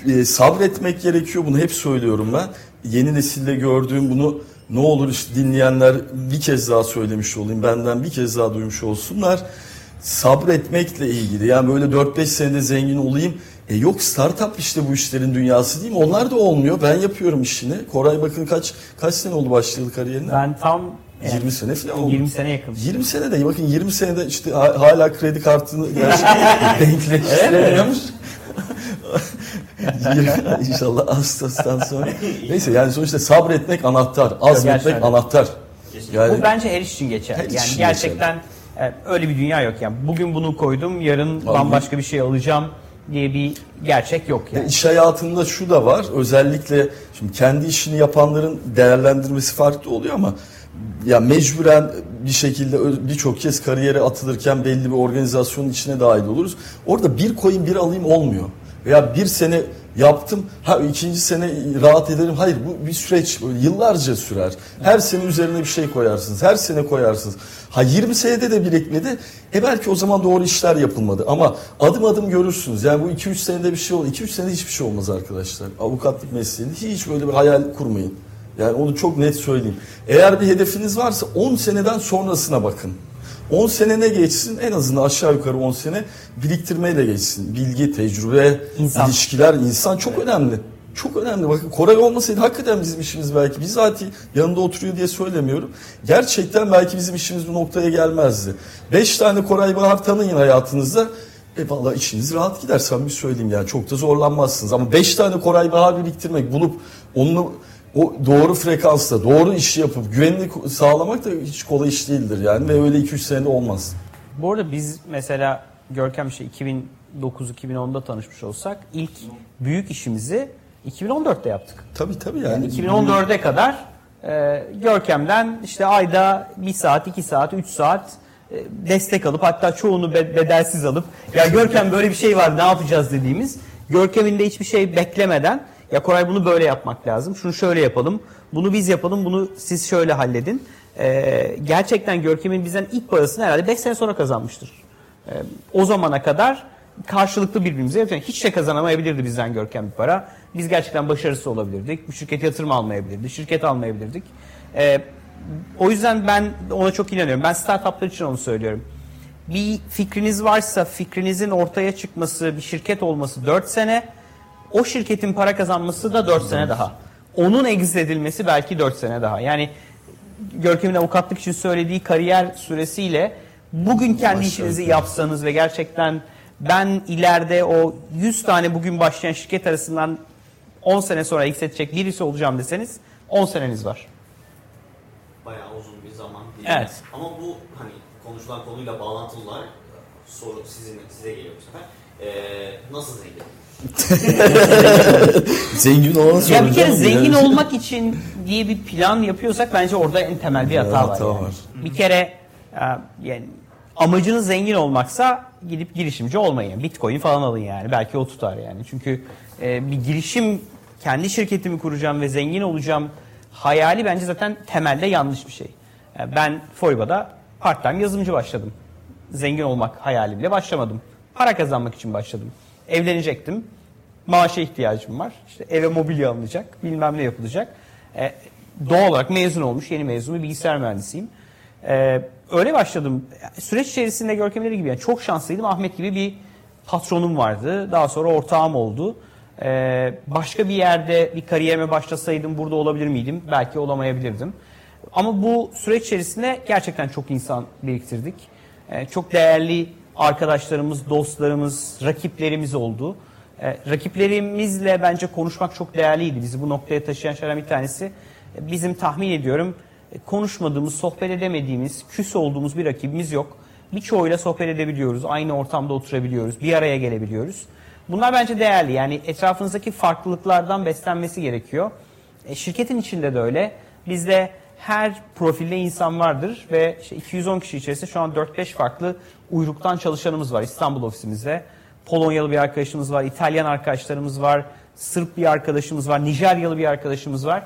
e, sabretmek gerekiyor. Bunu hep söylüyorum ben. Yeni nesilde gördüğüm bunu ne olur işte dinleyenler bir kez daha söylemiş olayım. Benden bir kez daha duymuş olsunlar. Sabretmekle ilgili. Yani böyle 4-5 senede zengin olayım. E yok startup işte bu işlerin dünyası değil mi? Onlar da olmuyor. Ben yapıyorum işini. Koray bakın kaç kaç sene oldu başlayalı kariyerine? Ben tam yani 20 sene falan oldu. 20 sene yakın. 20 sene de bakın 20 senede işte ha- hala kredi kartını [LAUGHS] gerçekten denkleştiremiyormuş. [LAUGHS] İnşallah Ağustos'tan sonra. Neyse yani sonuçta sabretmek anahtar, azmetmek Gerçekten. anahtar. Yani Bu bence her iş için geçer. Her yani gerçekten e, öyle bir dünya yok yani. Bugün bunu koydum, yarın bambaşka bir şey alacağım diye bir gerçek yok yani. iş hayatında şu da var. Özellikle şimdi kendi işini yapanların değerlendirmesi farklı oluyor ama ya mecburen bir şekilde birçok kez kariyere atılırken belli bir organizasyonun içine dahil oluruz. Orada bir koyun bir alayım olmuyor. Veya bir sene yaptım, ha ikinci sene rahat ederim. Hayır bu bir süreç, yıllarca sürer. Her sene üzerine bir şey koyarsınız, her sene koyarsınız. Ha 20 senede de birikmedi, e belki o zaman doğru işler yapılmadı. Ama adım adım görürsünüz. Yani bu 2-3 senede bir şey olur. 2-3 senede hiçbir şey olmaz arkadaşlar. Avukatlık mesleğinde hiç böyle bir hayal kurmayın. Yani onu çok net söyleyeyim. Eğer bir hedefiniz varsa 10 seneden sonrasına bakın. 10 sene ne geçsin? En azından aşağı yukarı 10 sene biriktirmeyle geçsin. Bilgi, tecrübe, İnsan. ilişkiler, insan çok önemli. Çok önemli. Bakın Koray olmasaydı hakikaten bizim işimiz belki bizatihi yanında oturuyor diye söylemiyorum. Gerçekten belki bizim işimiz bu noktaya gelmezdi. 5 tane Koray Bahar tanıyın hayatınızda. E valla işiniz rahat gider samimi söyleyeyim yani çok da zorlanmazsınız. Ama 5 tane Koray Bahar biriktirmek, bulup onu o doğru frekansla, doğru işi yapıp güvenlik sağlamak da hiç kolay iş değildir yani ve öyle 2-3 senede olmaz. Bu arada biz mesela Görkem işte 2009-2010'da tanışmış olsak ilk büyük işimizi 2014'te yaptık. Tabii tabii yani. Yani 2014'e kadar e, Görkem'den işte ayda 1 saat, 2 saat, 3 saat e, destek alıp hatta çoğunu be- bedelsiz alıp ya Görkem böyle bir şey var ne yapacağız dediğimiz Görkem'in de hiçbir şey beklemeden ya Koray bunu böyle yapmak lazım. Şunu şöyle yapalım. Bunu biz yapalım. Bunu siz şöyle halledin. Ee, gerçekten Görkem'in bizden ilk parasını herhalde 5 sene sonra kazanmıştır. Ee, o zamana kadar karşılıklı birbirimize yapacağız. Hiç de kazanamayabilirdi bizden Görkem bir para. Biz gerçekten başarısız olabilirdik. Bu şirket yatırım almayabilirdi. Şirket almayabilirdik. Ee, o yüzden ben ona çok inanıyorum. Ben startuplar için onu söylüyorum. Bir fikriniz varsa fikrinizin ortaya çıkması, bir şirket olması 4 sene, o şirketin para kazanması da 4 sene daha. Onun exit edilmesi belki 4 sene daha. Yani Görkem'in avukatlık için söylediği kariyer süresiyle bugün kendi işinizi yapsanız ve gerçekten ben ileride o 100 tane bugün başlayan şirket arasından 10 sene sonra exit edecek birisi olacağım deseniz 10 seneniz var. Bayağı uzun bir zaman değil. Evet. Ama bu hani konuşulan konuyla bağlantılılar soru sizin size geliyor bu sefer. Ee, nasıl zengin? [LAUGHS] Zengin olana Ya bir kere zengin yani? olmak için diye bir plan yapıyorsak bence orada en temel bir hata var. hata yani. var. Bir kere e, yani amacınız zengin olmaksa gidip girişimci olmayın. Bitcoin falan alın yani. Belki o tutar yani. Çünkü e, bir girişim kendi şirketimi kuracağım ve zengin olacağım hayali bence zaten temelde yanlış bir şey. E, ben Foriba'da part-time yazılımcı başladım. Zengin olmak hayalimle başlamadım. Para kazanmak için başladım. Evlenecektim. Maaşa ihtiyacım var. İşte eve mobilya alınacak, bilmem ne yapılacak. E, doğal olarak mezun olmuş, yeni mezun bilgisayar mühendisiyim. E, öyle başladım. Süreç içerisinde Görkemleri gibi yani çok şanslıydım. Ahmet gibi bir patronum vardı. Daha sonra ortağım oldu. E, başka bir yerde bir kariyerime başlasaydım burada olabilir miydim? Belki olamayabilirdim. Ama bu süreç içerisinde gerçekten çok insan biriktirdik. E, çok değerli arkadaşlarımız, dostlarımız, rakiplerimiz oldu. E, rakiplerimizle bence konuşmak çok değerliydi. Bizi bu noktaya taşıyan şeylerden bir tanesi e, bizim tahmin ediyorum e, konuşmadığımız, sohbet edemediğimiz, küs olduğumuz bir rakibimiz yok. Birçoğuyla sohbet edebiliyoruz, aynı ortamda oturabiliyoruz, bir araya gelebiliyoruz. Bunlar bence değerli. Yani etrafınızdaki farklılıklardan beslenmesi gerekiyor. E, şirketin içinde de öyle. Bizde her profilde insan vardır ve işte 210 kişi içerisinde şu an 4-5 farklı uyruktan çalışanımız var İstanbul ofisimizde. Polonyalı bir arkadaşımız var, İtalyan arkadaşlarımız var, Sırp bir arkadaşımız var, Nijeryalı bir arkadaşımız var.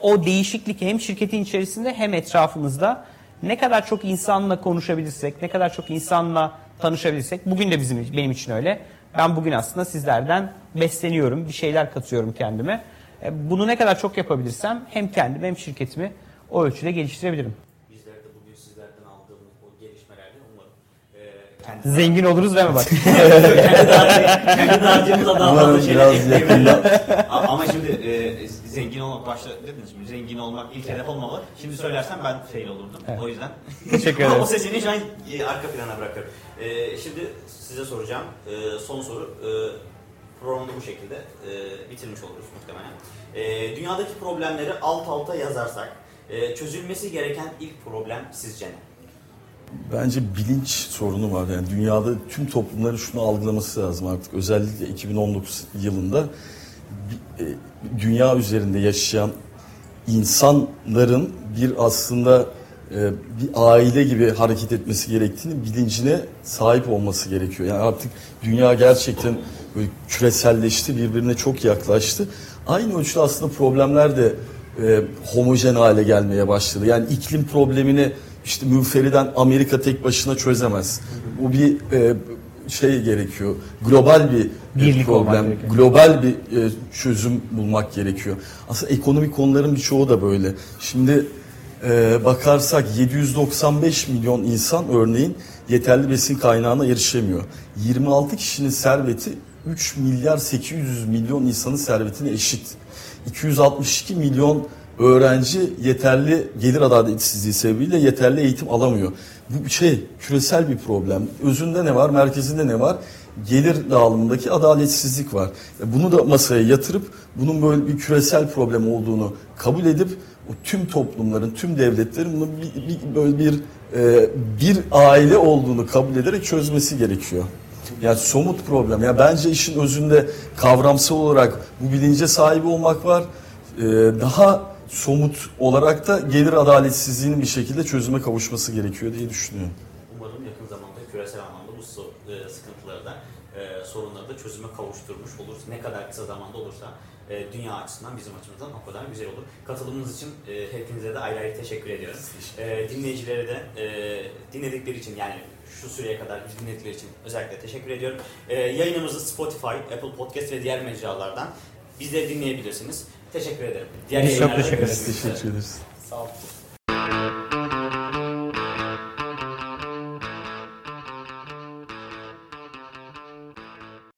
O değişiklik hem şirketin içerisinde hem etrafımızda ne kadar çok insanla konuşabilirsek, ne kadar çok insanla tanışabilirsek, bugün de bizim benim için öyle. Ben bugün aslında sizlerden besleniyorum, bir şeyler katıyorum kendime. E, Bunu ne kadar çok yapabilirsem hem kendimi hem şirketimi o ölçüde geliştirebilirim. Bizler de bugün sizlerden aldığımız bu gelişmelerden umarım e, kendi, Zengin oluruz deme bak. [LAUGHS] [LAUGHS] kendi dağıtımıza daha fazla Umarım şeyler. A- Ama şimdi e, zengin olmak başta dediniz şimdi zengin olmak ilk hedef olmamalı. Şimdi söylersem ben fail olurdum. O yüzden Teşekkür [LAUGHS] o ederim. seçeneği şu an e, arka plana bırakıyorum. E, şimdi size soracağım. E, son soru. E, programı bu şekilde e, bitirmiş oluruz muhtemelen. E, dünyadaki problemleri alt alta yazarsak e, çözülmesi gereken ilk problem sizce ne? Bence bilinç sorunu var. Yani dünyada tüm toplumların şunu algılaması lazım artık. Özellikle 2019 yılında e, dünya üzerinde yaşayan insanların bir aslında e, bir aile gibi hareket etmesi gerektiğini bilincine sahip olması gerekiyor. Yani artık dünya gerçekten böyle küreselleşti, birbirine çok yaklaştı. Aynı ölçüde aslında problemler de e, homojen hale gelmeye başladı. Yani iklim problemini işte münferiden Amerika tek başına çözemez. Bu bir e, şey gerekiyor. Global bir Birlik olmak problem, global bir e, çözüm bulmak gerekiyor. Aslında ekonomik konuların birçoğu da böyle. Şimdi e, bakarsak 795 milyon insan örneğin yeterli besin kaynağına erişemiyor. 26 kişinin serveti 3 milyar 800 milyon insanın servetine eşit. 262 milyon öğrenci yeterli gelir adaletsizliği sebebiyle yeterli eğitim alamıyor. Bu şey küresel bir problem. Özünde ne var, merkezinde ne var? Gelir dağılımındaki adaletsizlik var. E, Bunu da masaya yatırıp bunun böyle bir küresel problem olduğunu kabul edip o tüm toplumların, tüm devletlerin bunu bir, bir- böyle bir e, bir aile olduğunu kabul ederek çözmesi gerekiyor. Yani somut problem. Yani bence işin özünde kavramsal olarak bu bilince sahip olmak var. Ee, daha somut olarak da gelir adaletsizliğinin bir şekilde çözüme kavuşması gerekiyor diye düşünüyorum. Umarım yakın zamanda küresel anlamda bu e, sıkıntıları da e, sorunları da çözüme kavuşturmuş oluruz. Ne kadar kısa zamanda olursa e, dünya açısından bizim açımızdan o kadar güzel olur. Katılımınız için e, hepinize de ayrı ayrı teşekkür ediyorum. E, dinleyicilere de e, dinledikleri için yani şu süreye kadar bizi dinledikleri için özellikle teşekkür ediyorum. E, yayınımızı Spotify, Apple Podcast ve diğer mecralardan bizleri dinleyebilirsiniz. Teşekkür ederim. Diğer Biz çok teşekkür üzere. teşekkür ederiz. Sağ olun.